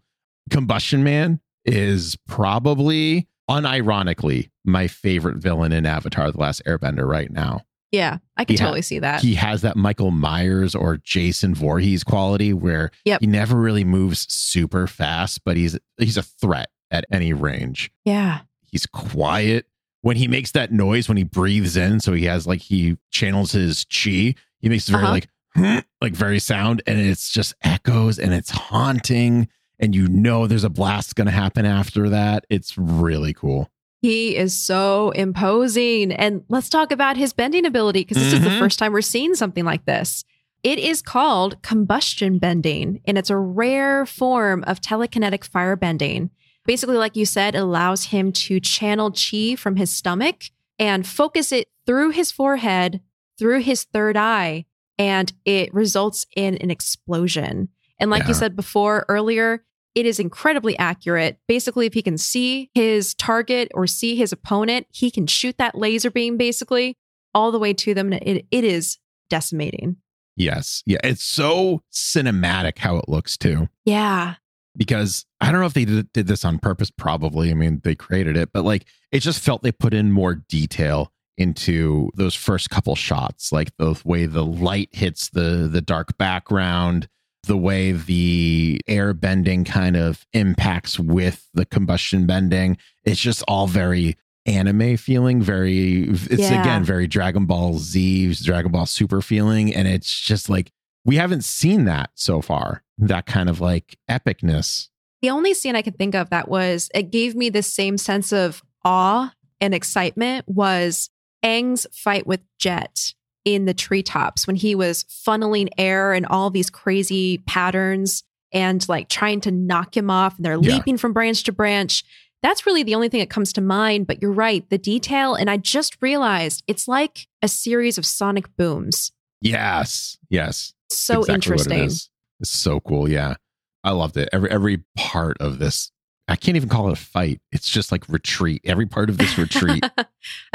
Combustion Man is probably unironically my favorite villain in Avatar The Last Airbender right now yeah, I can totally see that. he has that Michael Myers or Jason Voorhees quality where Yep. he never really moves super fast, but he's he's a threat at any range. yeah. He's quiet. When he makes that noise when he breathes in, so he has like he channels his chi, he makes it very Uh-huh. like "Hmm," like very sound and it's just echoes and it's haunting and you know there's a blast going to happen after that. It's really cool. He is so imposing. And let's talk about his bending ability because this is the Mhm. first time we're seeing something like this. It is called combustion bending, and it's a rare form of telekinetic fire bending. Basically, like you said, it allows him to channel chi from his stomach and focus it through his forehead, through his third eye, and it results in an explosion. And like Yeah. you said before earlier, it is incredibly accurate. Basically, if he can see his target or see his opponent, he can shoot that laser beam basically all the way to them. And it, it is decimating. Yes. Yeah, it's so cinematic how it looks too. Yeah. because I don't know if they did, did this on purpose. Probably. I mean, they created it, but like it just felt they put in more detail into those first couple shots, like the way the light hits the the dark background, the way the air bending kind of impacts with the combustion bending. It's just all very anime feeling very it's Yeah. again very dragon ball z dragon ball super feeling and it's just like we haven't seen that so far that kind of like epicness The only scene I can think of that was, it gave me the same sense of awe and excitement was Aang's fight with Jet in the treetops when he was funneling air and all these crazy patterns and like trying to knock him off and they're Yeah. leaping from branch to branch. That's really the only thing that comes to mind. But you're right, the detail. And I just realized it's like a series of sonic booms. yes yes So Exactly what it interesting. it's so cool yeah i loved it every every part of this i can't even call it a fight it's just like retreat every part of this retreat a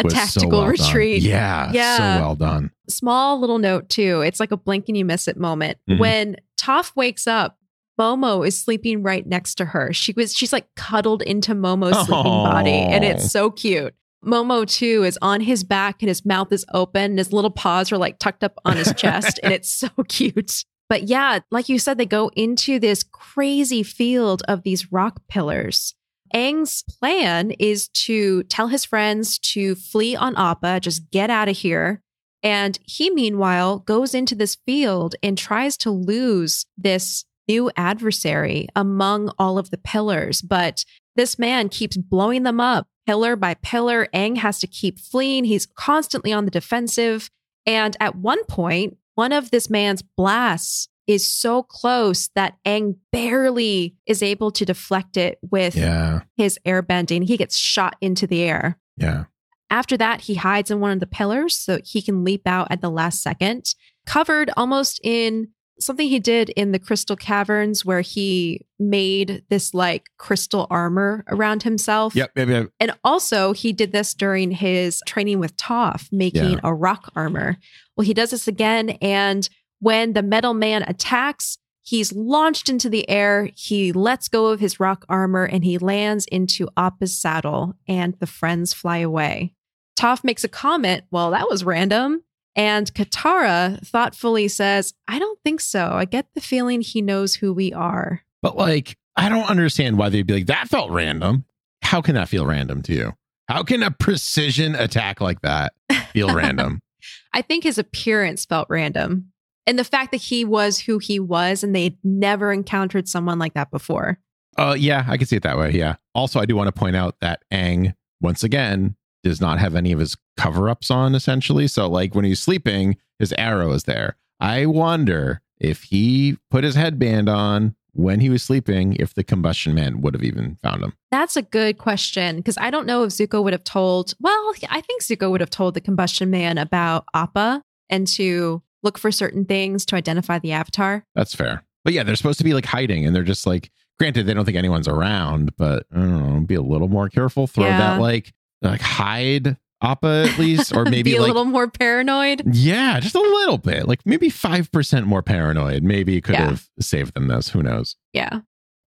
was so tactical well done. retreat. yeah Yeah. so well done small little note too. It's like a blink and you miss it moment. Mhm. When Toph wakes up, Momo is sleeping right next to her. She was she's like cuddled into Momo's sleeping body and it's so cute. Momo too is on his back and his mouth is open and his little paws are like tucked up on his chest and it's so cute. But yeah, like you said they go into this crazy field of these rock pillars. Aang's plan is to tell his friends to flee on Appa, just get out of here. And he, meanwhile, goes into this field and tries to lose this new adversary among all of the pillars. But This man keeps blowing them up pillar by pillar. Aang has to keep fleeing. He's constantly on the defensive. And at one point, one of this man's blasts is so close that Aang barely is able to deflect it with Yeah. his airbending. He gets shot into the air. Yeah. After that, he hides in one of the pillars so he can leap out at the last second, covered almost in something he did in the crystal caverns where he made this like crystal armor around himself. Yep. Yep. yep. And also, he did this during his training with Toph, making Yeah. a rock armor. Well, he does this again. And when the metal man attacks, he's launched into the air. He lets go of his rock armor and he lands into Appa's saddle, and the friends fly away. Toph makes a comment, Well, that was random. And Katara thoughtfully says, I don't think so. I get the feeling he knows who we are. But like, I don't understand why they'd be like, that felt random. How can that feel random to you? How can a precision attack like that feel random? I think his appearance felt random. And the fact that he was who he was and they'd never encountered someone like that before. Uh, yeah, I can see it that way. Yeah. Also, I do want to point out that Aang, once again, does not have any of his cover ups on, essentially. So, like, when he's sleeping, his arrow is there. I wonder if he put his headband on when he was sleeping, if the combustion man would have even found him. That's a good question because I don't know if Zuko would have told, well, I think Zuko would have told the combustion man about Appa and to look for certain things to identify the avatar. That's fair. But yeah, they're supposed to be like hiding and they're just like, granted, they don't think anyone's around, but I don't know, be a little more careful. Throw Yeah. that like, like hide Appa at least, or maybe Be a like, little more paranoid. yeah, just a little bit, like maybe 5% more paranoid. Maybe could Yeah. have saved them this. Who knows? Yeah.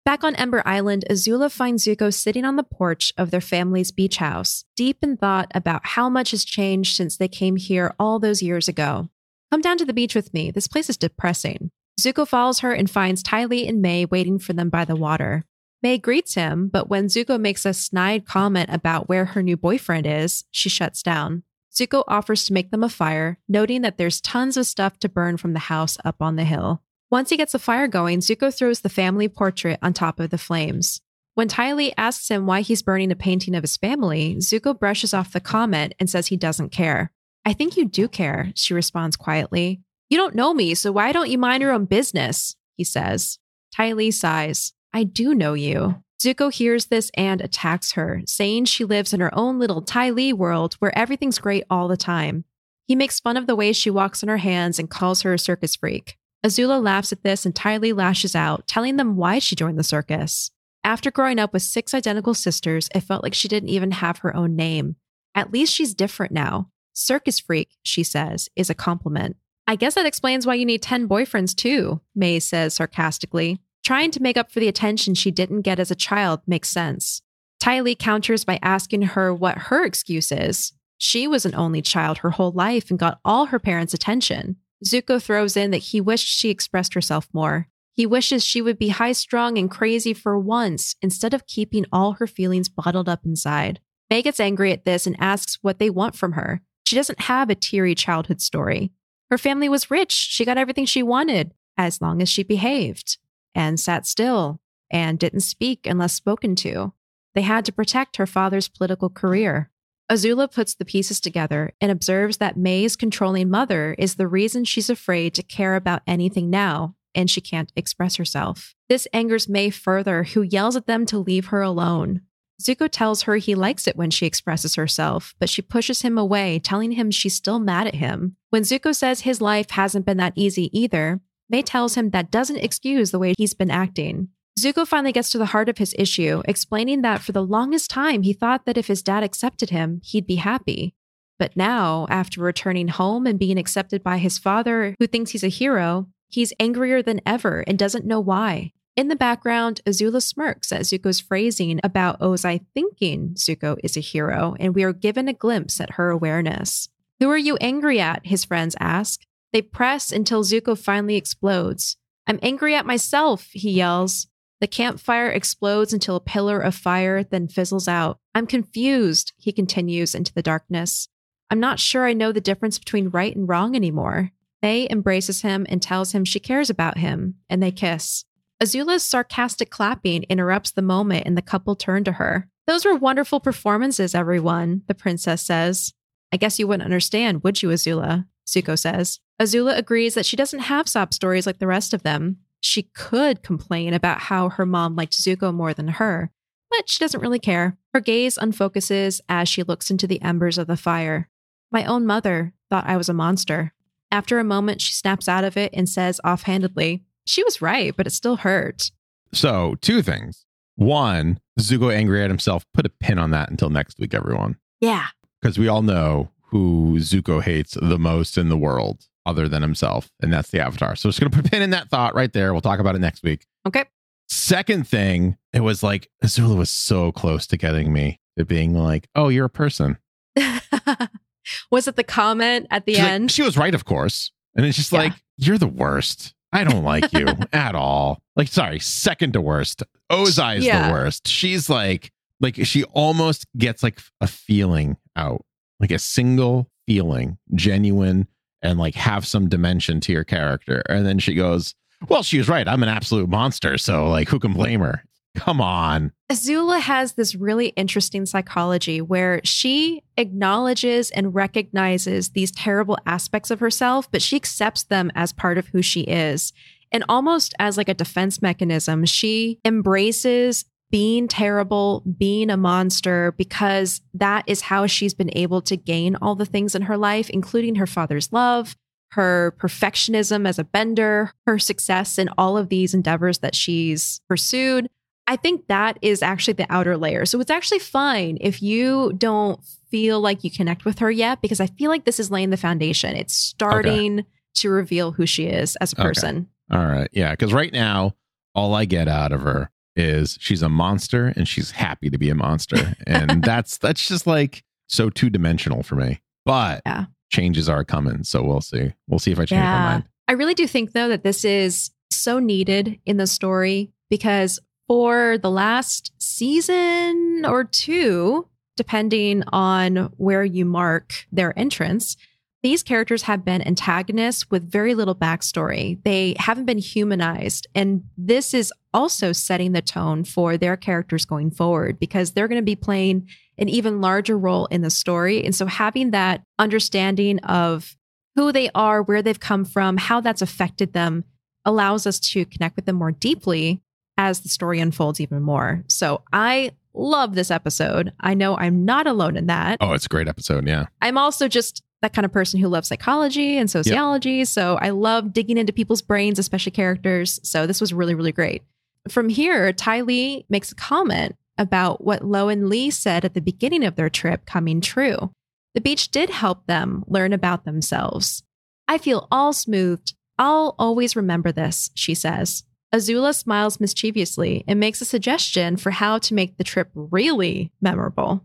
Back on Ember Island, Azula finds Zuko sitting on the porch of their family's beach house, deep in thought about how much has changed since they came here all those years ago. Come down to the beach with me. This place is depressing. Zuko follows her and finds Ty Lee and Mai waiting for them by the water. Mai greets him, but when Zuko makes a snide comment about where her new boyfriend is, she shuts down. Zuko offers to make them a fire, noting that there's tons of stuff to burn from the house up on the hill. Once he gets the fire going, Zuko throws the family portrait on top of the flames. When Ty Lee asks him why he's burning a painting of his family, Zuko brushes off the comment and says he doesn't care. I think you do care, she responds quietly. You don't know me, so why don't you mind your own business? He says. Ty Lee sighs. I do know you. Zuko hears this and attacks her, saying she lives in her own little Ty Lee world where everything's great all the time. He makes fun of the way she walks on her hands and calls her a circus freak. Azula laughs at this and Ty Lee lashes out, telling them why she joined the circus. After growing up with six identical sisters, it felt like she didn't even have her own name. At least she's different now. Circus freak, she says, is a compliment. I guess that explains why you need 10 boyfriends too, Mai says sarcastically. Trying to make up for the attention she didn't get as a child makes sense. Ty Lee counters by asking her what her excuse is. She was an only child her whole life and got all her parents' attention. Zuko throws in that he wished she expressed herself more. He wishes she would be high strung and crazy for once instead of keeping all her feelings bottled up inside. Mai gets angry at this and asks what they want from her. She doesn't have a teary childhood story. Her family was rich. She got everything she wanted as long as she behaved and sat still and didn't speak unless spoken to. They had to protect her father's political career. Azula puts the pieces together and observes that Mai's controlling mother is the reason she's afraid to care about anything now and she can't express herself. This angers Mai further, who yells at them to leave her alone. Zuko tells her he likes it when she expresses herself, but she pushes him away, telling him she's still mad at him. When Zuko says his life hasn't been that easy either, Mai tells him that doesn't excuse the way he's been acting. Zuko finally gets to the heart of his issue, explaining that for the longest time he thought that if his dad accepted him, he'd be happy. But now, after returning home and being accepted by his father, who thinks he's a hero, he's angrier than ever and doesn't know why. In the background, Azula smirks at Zuko's phrasing about oh, Ozai thinking Zuko is a hero, and we are given a glimpse at her awareness. Who are you angry at? His friends ask. They press until Zuko finally explodes. I'm angry at myself, he yells. The campfire explodes until a pillar of fire then fizzles out. I'm confused, he continues into the darkness. I'm not sure I know the difference between right and wrong anymore. Mai embraces him and tells him she cares about him, and they kiss. Azula's sarcastic clapping interrupts the moment and the couple turn to her. Those were wonderful performances, everyone, the princess says. I guess you wouldn't understand, would you, Azula? Zuko says. Azula agrees that she doesn't have sob stories like the rest of them. She could complain about how her mom liked Zuko more than her, but she doesn't really care. Her gaze unfocuses as she looks into the embers of the fire. My own mother thought I was a monster. After a moment, she snaps out of it and says offhandedly, She was right, but it still hurt. So, two things. One, Zuko angry at himself. Put a pin on that until next week, everyone. Yeah. Because we all know who Zuko hates the most in the world other than himself, and that's the Avatar. So, just going to put a pin in that thought right there. We'll talk about it next week. Okay. Second thing, it was like Azula was so close to getting me to being like, oh, you're a person. was it the comment at the She's like- end? she was right, of course. And it's just Yeah. like, you're the worst. I don't like you at all. Like, sorry, second to worst. Ozai is Yeah. the worst. She's like, like she almost gets like a feeling out, like a single feeling, genuine, and like have some dimension to your character. And then she goes, Well, she was right. I'm an absolute monster. So like who can blame her? Come on. Azula has this really interesting psychology where she acknowledges and recognizes these terrible aspects of herself, but she accepts them as part of who she is. And almost as like a defense mechanism, she embraces being terrible, being a monster, because that is how she's been able to gain all the things in her life, including her father's love, her perfectionism as a bender, her success in all of these endeavors that she's pursued. I think that is actually the outer layer. So it's actually fine if you don't feel like you connect with her yet, because I feel like this is laying the foundation. It's starting to reveal who she is as a Okay. person. All right. Yeah. Cause right now, all I get out of her is she's a monster and she's happy to be a monster. And that's that's just like so two dimensional for me. But Yeah. changes are coming. So we'll see. We'll see if I change my mind. I really do think, though, that this is so needed in the story because for the last season or two, depending on where you mark their entrance, these characters have been antagonists with very little backstory. They haven't been humanized. And this is also setting the tone for their characters going forward because they're going to be playing an even larger role in the story. And so having that understanding of who they are, where they've come from, how that's affected them allows us to connect with them more deeply as the story unfolds even more. So I love this episode. I know I'm not alone in that. Oh, it's a great episode. Yeah. I'm also just that kind of person who loves psychology and sociology. So I love digging into people's brains, especially characters. So this was really, really great. From here, Ty Lee makes a comment about what Lo and Li said at the beginning of their trip coming true. The beach did help them learn about themselves. I feel all smoothed. I'll always remember this, she says. Azula smiles mischievously and makes a suggestion for how to make the trip really memorable.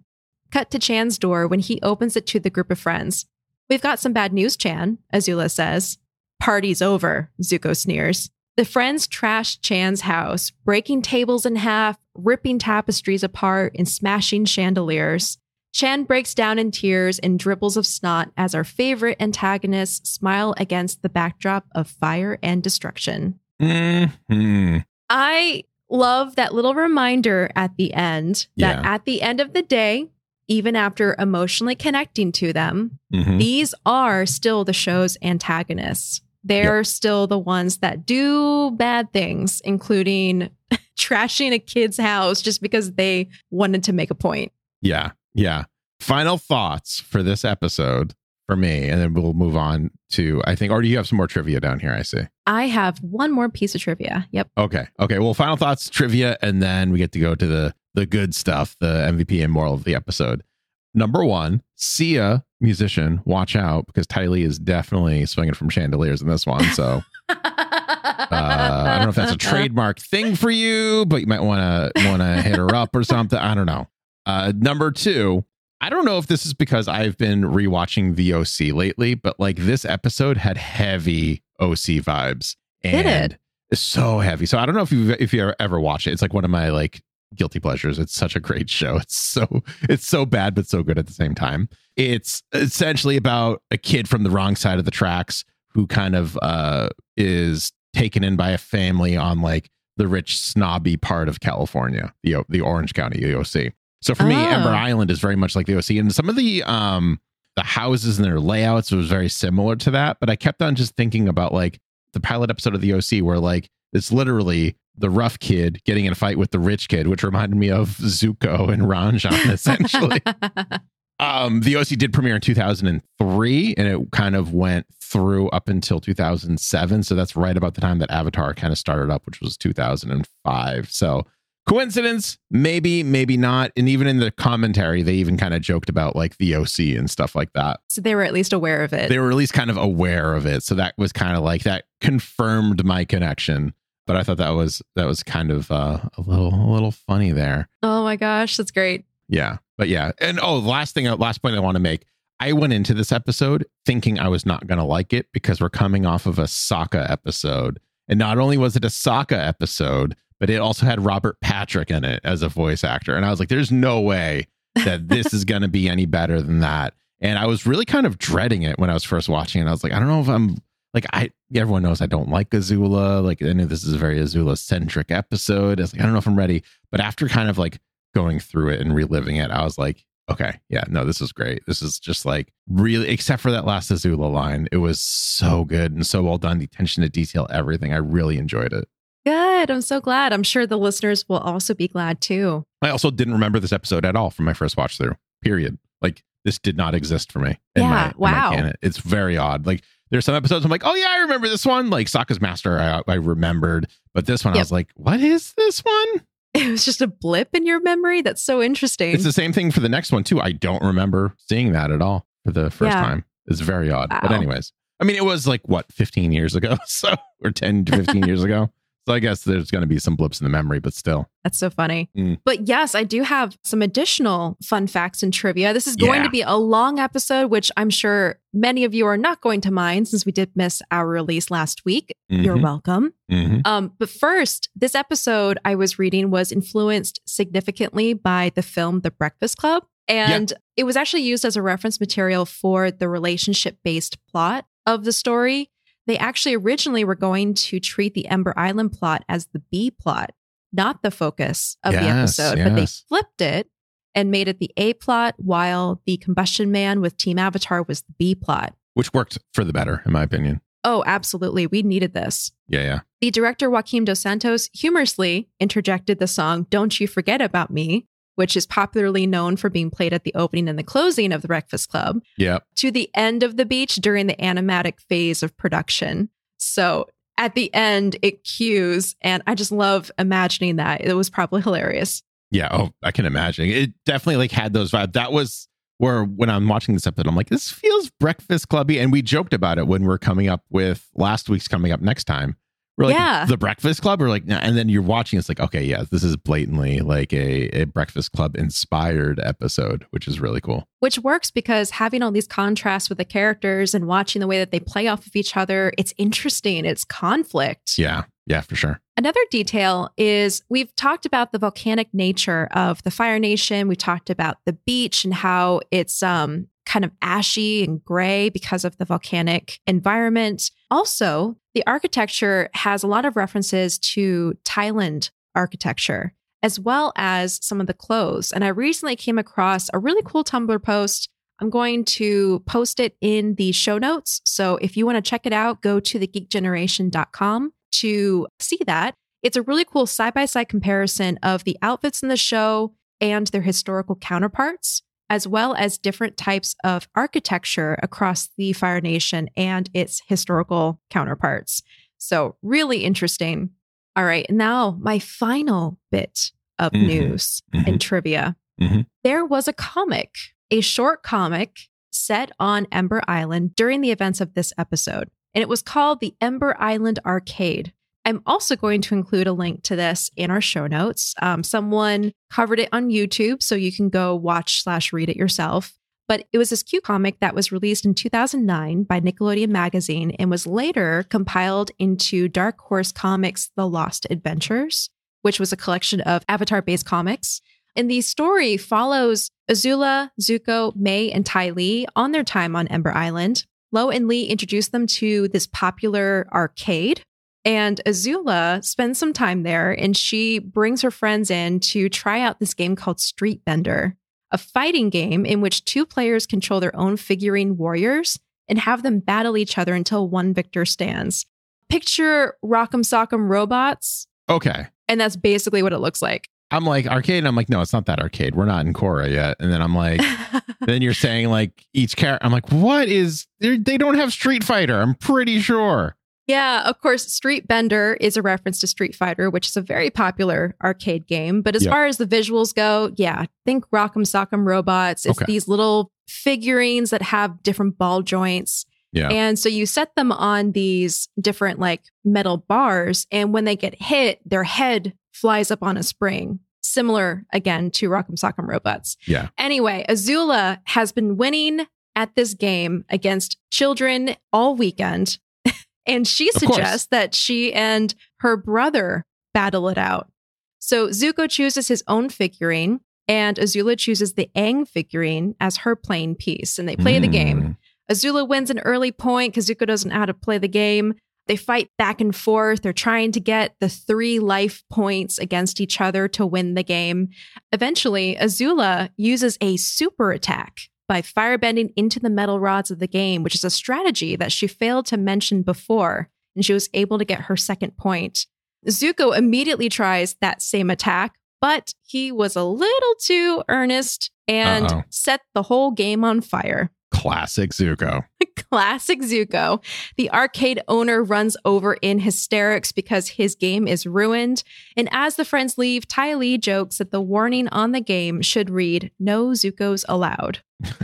Cut to Chan's door when he opens it to the group of friends. We've got some bad news, Chan, Azula says. Party's over, Zuko sneers. The friends trash Chan's house, breaking tables in half, ripping tapestries apart, and smashing chandeliers. Chan breaks down in tears and dribbles of snot as our favorite antagonists smile against the backdrop of fire and destruction. hmm I love that little reminder at the end that Yeah. at the end of the day, even after emotionally connecting to them, hmm these are still the show's antagonists. They're still the ones that do bad things, including trashing a kid's house just because they wanted to make a point. Yeah. Yeah. Final thoughts for this episode for me. And then we'll move on to, I think, or do you have some more trivia down here? I see. I have one more piece of trivia. Yep. Okay. Okay. Well, final thoughts, trivia, and then we get to go to the the good stuff, the MVP and moral of the episode. Number one, Sia, musician, watch out because Ty Lee is definitely swinging from chandeliers in this one. So uh, I don't know if that's a trademark thing for you, but you might want to want to hit her up or something. I don't know. Uh, number two, I don't know if this is because I've been rewatching the OC lately, but like this episode had heavy OC vibes. Did And it? So heavy. So I don't know if you if you ever watch it. It's like one of my like guilty pleasures. It's such a great show. It's so it's so bad but so good at the same time. It's essentially about a kid from the wrong side of the tracks who kind of uh is taken in by a family on like the rich snobby part of California, the the Orange County EOC. So for me, Oh. Ember Island is very much like the OC, and some of the um the houses and their layouts was very similar to that. But I kept on just thinking about like the pilot episode of the OC, where like it's literally the rough kid getting in a fight with the rich kid, which reminded me of Zuko and Ruon-Jian essentially. Um, the OC did premiere in 2003 and it kind of went through up until 2007. So that's right about the time that Avatar kind of started up, which was 2005. So coincidence, maybe, maybe not. And even in the commentary, they even kind of joked about like the OC and stuff like that. so they were at least aware of it. They were at least kind of aware of it. So that was kind of like that confirmed my connection. But I thought that was that was kind of uh, a little a little funny there. oh my gosh, that's great. Yeah. But yeah. And oh, last thing, last point I want to make. I went into this episode thinking I was not going to like it because we're coming off of a Sokka episode. And not only was it a Sokka episode, but it also had Robert Patrick in it as a voice actor. And I was like, there's no way that this is going to be any better than that. And I was really kind of dreading it when I was first watching it. I was like, I don't know if I'm like, I, everyone knows I don't like Azula. Like, I know this is a very Azula centric episode. It's like, I don't know if I'm ready. But after kind of like going through it and reliving it, I was like, okay, yeah, no, this is great. This is just like really, except for that last Azula line, it was so good and so well done. The attention to detail, everything. I really enjoyed it. Good. I'm so glad. I'm sure the listeners will also be glad too. I also didn't remember this episode at all from my first watch through. Period. Like this did not exist for me. Yeah, my, wow. It's very odd. Like there's some episodes I'm like, oh yeah, I remember this one. Like Sokka's Master, I, I remembered, but this one I was like, what is this one? It was just a blip in your memory. That's so interesting. It's the same thing for the next one too. I don't remember seeing that at all for the first Yeah. time. It's very odd. But anyways, I mean, it was like what 15 years ago, so or 10 to 15 years ago. So I guess there's going to be some blips in the memory, but still, That's so funny. Mm. But yes, I do have some additional fun facts and trivia. This is going Yeah. to be a long episode, which I'm sure many of you are not going to mind since we did miss our release last week. You're Mhm, welcome. mhm. Um, but first, this episode I was reading was influenced significantly by the film The Breakfast Club. And it was actually used as a reference material for the relationship based plot of the story. They actually originally were going to treat the Ember Island plot as the B plot, not the focus of the Yes, episode, but they flipped it and made it the A plot, while the Combustion Man with Team Avatar was the B plot. which worked for the better, in my opinion. Oh, absolutely. We needed this. Yeah, yeah. The director Joaquim Dos Santos humorously interjected the song Don't You Forget About Me, which is popularly known for being played at the opening and the closing of The Breakfast Club, Yeah. to the end of the beach during the animatic phase of production. So at the end, it cues, and I just love imagining that. It was probably hilarious. Yeah. Oh, I can imagine. It definitely like had those vibes. That was where when I'm watching this episode, I'm like, this feels breakfast clubby. And we joked about it when we're coming up with last week's coming up next time. We're like Yeah. the breakfast club. We're like, and then you're watching. It's like, okay, yeah, this is blatantly like a, a breakfast club inspired episode, which is really cool. Which works because having all these contrasts with the characters and watching the way that they play off of each other, it's interesting. It's conflict. Yeah. Yeah, for sure. Another detail is we've talked about the volcanic nature of the Fire Nation. We talked about the beach and how it's um, kind of ashy and gray because of the volcanic environment. Also, the architecture has a lot of references to Thailand architecture, as well as some of the clothes. And I recently came across a really cool Tumblr post. I'm going to post it in the show notes. So if you want to check it out, go to thegeekgeneration.com to see that. It's a really cool side by side comparison of the outfits in the show and their historical counterparts, as well as different types of architecture across the Fire Nation and its historical counterparts. So, really interesting. All right, now my final bit of Mhm. news Mhm. and trivia. Mhm. There was a comic, a short comic set on Ember Island during the events of this episode, and it was called the Ember Island Arcade. I'm also going to include a link to this in our show notes. Um, someone covered it on YouTube, so you can go watch slash read it yourself. But it was this cute comic that was released in 2009 by Nickelodeon Magazine and was later compiled into Dark Horse Comics' The Lost Adventures, which was a collection of Avatar based comics. And the story follows Azula, Zuko, Mai, and Ty Lee on their time on Ember Island. Lo and Li introduce them to this popular arcade And Azula spends some time there and she brings her friends in to try out this game called Street Bender, a fighting game in which two players control their own figurine warriors and have them battle each other until one victor stands. Picture Rock'em Sock'em robots, Okay. and that's basically what it looks like. I'm like arcade. And I'm like, no, it's not that arcade. We're not in Korra yet. And then I'm like, then you're saying like each character. I'm like, what is? They don't have Street Fighter. I'm pretty sure. Yeah, of course, Street Bender is a reference to Street Fighter, which is a very popular arcade game. But as Yep. far as the visuals go, yeah, think Rock'em Sock'em robots. It's Okay. these little figurines that have different ball joints. Yeah. And so you set them on these different like metal bars. And when they get hit, their head flies up on a spring, similar again to Rock'em Sock'em robots. Yeah. Anyway, Azula has been winning at this game against children all weekend. And she Of course. suggests that she and her brother battle it out. So Zuko chooses his own figurine, and Azula chooses the Aang figurine as her playing piece, and they play the game. Mm. Azula wins an early point because Zuko doesn't know how to play the game. They fight back and forth. They're trying to get the three life points against each other to win the game. Eventually, Azula uses a super attack by firebending into the metal rods of the game, which is a strategy that she failed to mention before, and she was able to get her second point. Zuko immediately tries that same attack, but he was a little too earnest and Uh-oh. set the whole game on fire. Classic Zuko. Classic Zuko. The arcade owner runs over in hysterics because his game is ruined. And as the friends leave, Ty Lee jokes that the warning on the game should read, No Zuko's allowed.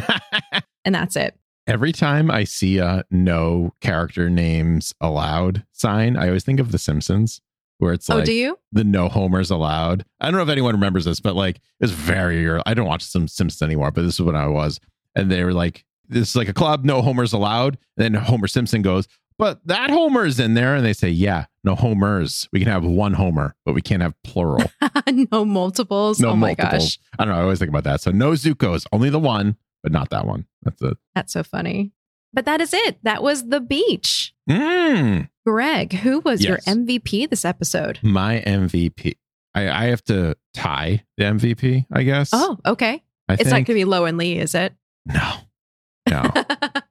And that's it. Every time I see a no character names allowed sign, I always think of The Simpsons, where it's oh, like do you? the no homers allowed. I don't know if anyone remembers this, but like it's very early. I don't watch some Simpsons anymore, but this is when I was. And they were like, this is like a club, no homers allowed. then Homer Simpson goes, but that Homer's in there. And they say, yeah, no homers. We can have one Homer, but we can't have plural. no multiples. No oh my multiples. gosh. I don't know. I always think about that. So no Zuko's, only the one, but not that one. That's it. That's so funny. But that is it. That was the beach. Mm, Greg, who was your MVP this episode? my MVP. I, I have to tie the MVP, I guess. Oh, okay. I It's not going to be Lo and Li, is it? no, no,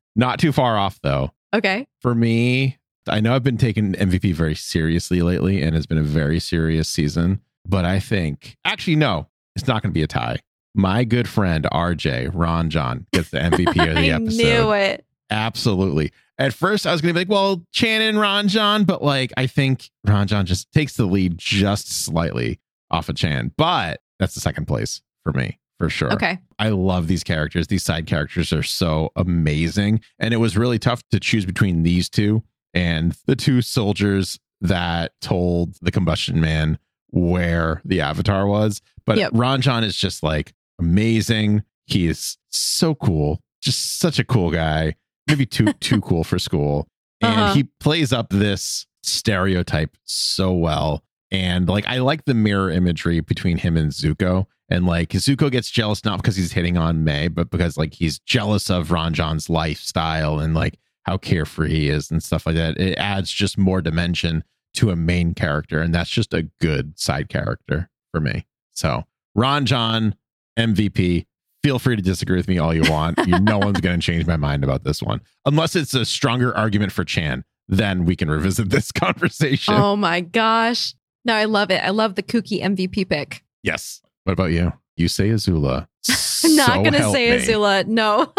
not too far off though. okay. For me, I know I've been taking MVP very seriously lately, and it's been a very serious season. But I think, actually, no, it's not going to be a tie. My good friend RJ Ron John gets the MVP of the episode. Knew it. Absolutely. At first, I was going to be like, well, Chan and, Ron John, but like, I think Ron John just takes the lead just slightly off of Chan. But that's the second place for me, for sure. Okay. I love these characters. These side characters are so amazing. And it was really tough to choose between these two and the two soldiers that told the combustion man where the avatar was. But Yep. Ron John is just like amazing. He is so cool. Just such a cool guy. Maybe too too cool for school. And Uh-huh. he plays up this stereotype so well. And like I like the mirror imagery between him and Zuko. And like Zuko gets jealous not because he's hitting on Mai, but because like he's jealous of Ron John's lifestyle and like how carefree he is and stuff like that. It adds just more dimension to a main character. And that's just a good side character for me. So Ron John, MVP. Feel free to disagree with me all you want. You, no one's going to change my mind about this one, unless it's a stronger argument for Chan. Then we can revisit this conversation. Oh my gosh. No, I love it. I love the kooky MVP pick. Yes. What about you? You say Azula. I'm not going to say me. Azula. No.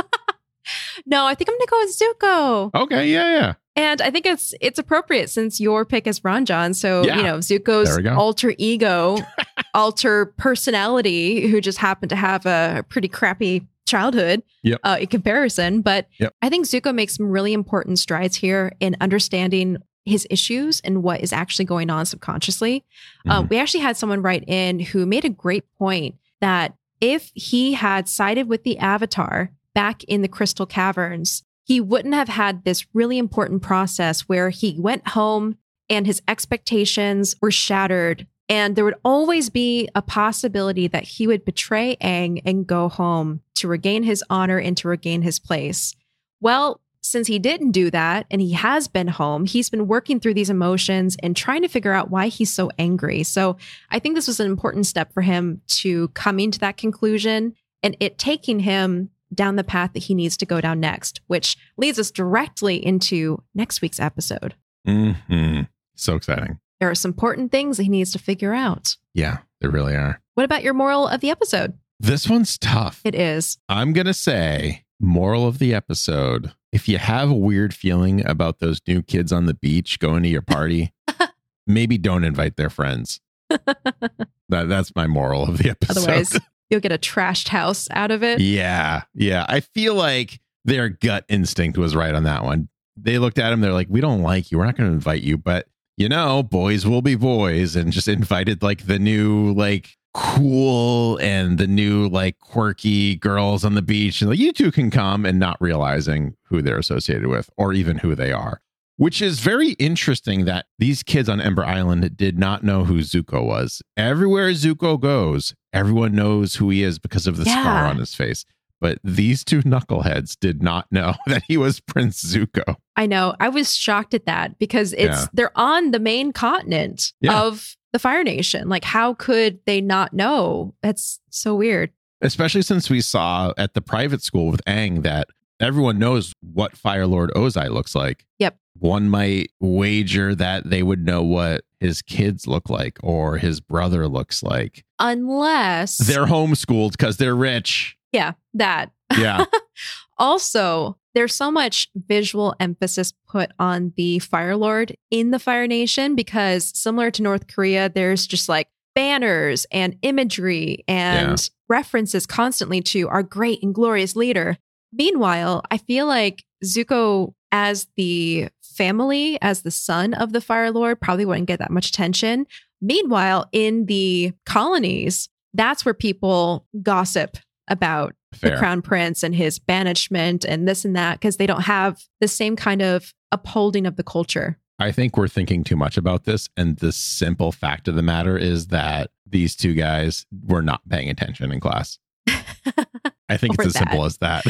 no, I think I'm going to go with Zuko. Okay, yeah, yeah. And I think it's it's appropriate since your pick is Ron John. So, Yeah. you know, Zuko's There we go. alter ego, alter personality, who just happened to have a pretty crappy childhood Yep. uh, in comparison. But Yep. I think Zuko makes some really important strides here in understanding his issues and what is actually going on subconsciously. Uh, Mhm. we actually had someone write in who made a great point that if he had sided with the Avatar back in the Crystal Caverns, he wouldn't have had this really important process where he went home and his expectations were shattered. And there would always be a possibility that he would betray Aang and go home to regain his honor and to regain his place. Well, since he didn't do that and he has been home, he's been working through these emotions and trying to figure out why he's so angry. So I think this was an important step for him to coming to that conclusion and it taking him down the path that he needs to go down next, which leads us directly into next week's episode. hmm So exciting. There are some important things that he needs to figure out. Yeah, there really are. What about your moral of the episode? This one's tough. It is. I'm going to say, moral of the episode if you have a weird feeling about those new kids on the beach going to your party, maybe don't invite their friends. that, that's my moral of the episode. Otherwise, you'll get a trashed house out of it. Yeah. Yeah. I feel like their gut instinct was right on that one. They looked at him, they're like, we don't like you. We're not going to invite you. But, you know, boys will be boys and just invited like the new, like, cool and the new like quirky girls on the beach and like you two can come and not realizing who they're associated with or even who they are which is very interesting that these kids on Ember Island did not know who Zuko was. Everywhere Zuko goes, everyone knows who he is because of the Yeah. scar on his face. But these two knuckleheads did not know that he was Prince Zuko. I know. I was shocked at that because it's Yeah. they're on the main continent Yeah. of the Fire Nation. Like, how could they not know? That's so weird. Especially since we saw at the private school with Aang that everyone knows what Fire Lord Ozai looks like. Yep. One might wager that they would know what his kids look like or his brother looks like. Unless They're homeschooled because they're rich. yeah, that. Yeah. Also, there's so much visual emphasis put on the Fire Lord in the Fire Nation because similar to North Korea, there's just like banners and imagery and references constantly to our great and glorious leader. Meanwhile, I feel like Zuko as the family, as the son of the Fire Lord, probably wouldn't get that much attention. Meanwhile, in the colonies, that's where people gossip about the crown prince and his banishment and this and that because they don't have the same kind of upholding of the culture. I think we're thinking too much about this. And the simple fact of the matter is that these two guys were not paying attention in class. I think it's as that. simple as that.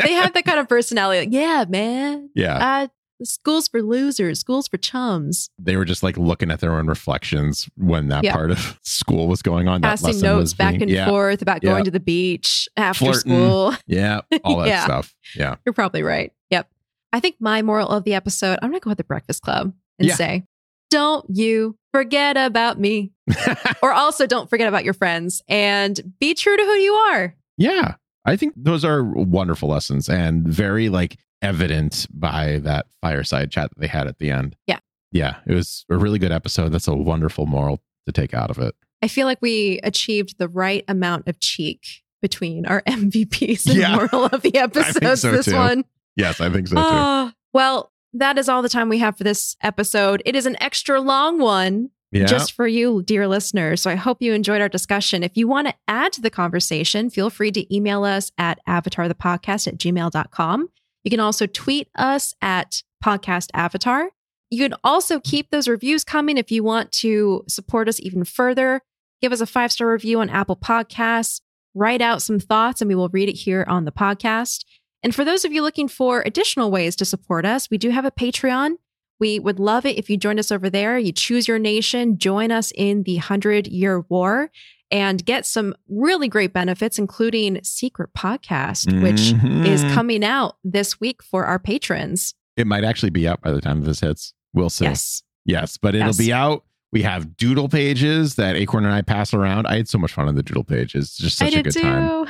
they have that kind of personality. Like, yeah, man. yeah. Uh, schools for losers, schools for chums. They were just like looking at their own reflections when that Yeah. part of school was going on. That Passing lesson notes was back and yeah, forth about Yeah. going to the beach after Flirting. school. Yeah. All that stuff. Yeah. You're probably right. Yep. I think my moral of the episode, I'm going to go with the Breakfast Club and say, don't you forget about me. or also don't forget about your friends and be true to who you are. yeah. I think those are wonderful lessons and very like evident by that fireside chat that they had at the end. Yeah. Yeah. It was a really good episode. That's a wonderful moral to take out of it. I feel like we achieved the right amount of cheek between our MVPs and Yeah. moral of the episodes. so, this too. one. Yes, I think so too. Ah, well, that is all the time we have for this episode. It is an extra long one yeah. just for you, dear listeners. So I hope you enjoyed our discussion. If you want to add to the conversation, feel free to email us at avatarthepodcast at gmail.com. You can also tweet us at podcast avatar. You can also keep those reviews coming if you want to support us even further. Give us a five star review on Apple Podcasts. Write out some thoughts and we will read it here on the podcast. And for those of you looking for additional ways to support us, we do have a Patreon. We would love it if you joined us over there. You choose your nation, join us in the 100 year war, and get some really great benefits, including Secret Podcast, which is Mhm. coming out this week for our patrons. It might actually be out by the time this hits. We'll see. Yes. Yes, but it'll Yes. be out. We have doodle pages that Acorn and I pass around. I had so much fun on the doodle pages. It's just such I a good time.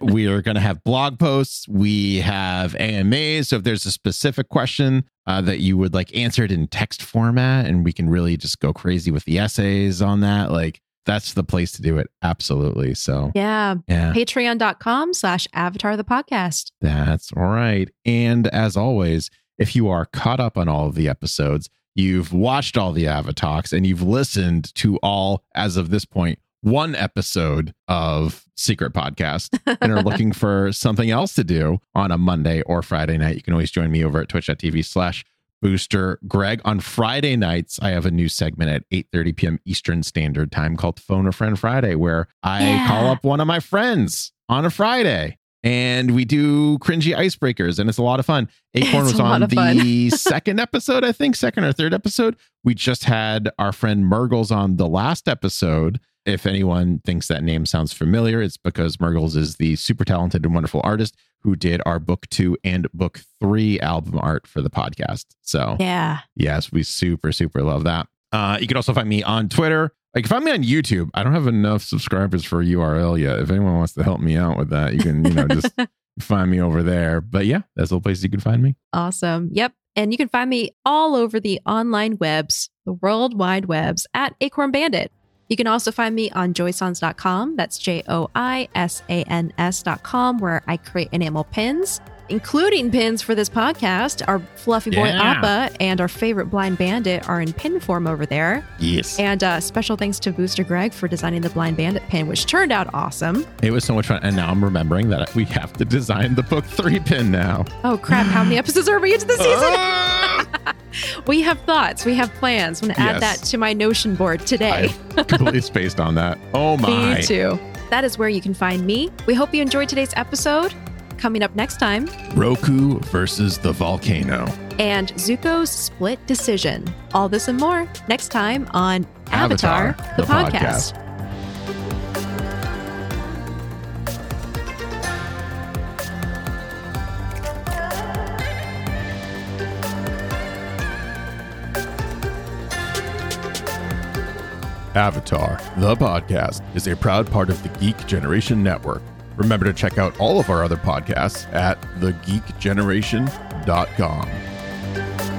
we are going to have blog posts. We have AMAs. So if there's a specific question uh, that you would like answered in text format, and we can really just go crazy with the essays on that, like that's the place to do it. Absolutely. So yeah. yeah, Patreon.com slash avatar the podcast. that's right. And as always, if you are caught up on all of the episodes, you've watched all the Avatalks, and you've listened to all, as of this point, one episode of Secret Podcast and are looking for something else to do on a Monday or Friday night, you can always join me over at twitch.tv slash booster greg on friday nights i have a new segment at 8.30 p.m eastern standard time called phone a friend friday where i Yeah. call up one of my friends on a friday and we do cringy icebreakers, and it's a lot of fun. Acorn It's was on the second episode, I think, second or third episode. We just had our friend mergles on the last episode. If anyone thinks that name sounds familiar, it's because mergles is the super talented and wonderful artist who did our book two and book three album art for the podcast. So, Yeah. yes, we super, super love that. Uh, you can also find me on Twitter. Like, find me on YouTube. I don't have enough subscribers for URL yet. If anyone wants to help me out with that, you can, you know, just find me over there. But yeah, that's all places you can find me. Awesome. Yep. And you can find me all over the online webs, the world wide webs at Acorn Bandit. You can also find me on joisans.com. That's J O I S A N S.com, where I create enamel pins, including pins for this podcast. Our fluffy boy Yeah. Appa and our favorite blind bandit are in pin form over there. Yes. And uh, special thanks to Booster Greg for designing the blind bandit pin, which turned out awesome. It was so much fun. And now I'm remembering that we have to design the book three pin now. Oh crap! How many episodes are we into the season? Ah! We have thoughts. We have plans. I'm going to add Yes. that to my Notion board today. Completely spaced on that. Oh my. Me too. That is where you can find me. We hope you enjoyed today's episode. Coming up next time, Roku versus the volcano. and Zuko's split decision. All this and more next time on Avatar, Avatar, the, the podcast. Avatar, the podcast, is a proud part of the Geek Generation Network. Remember to check out all of our other podcasts at thegeekgeneration.com.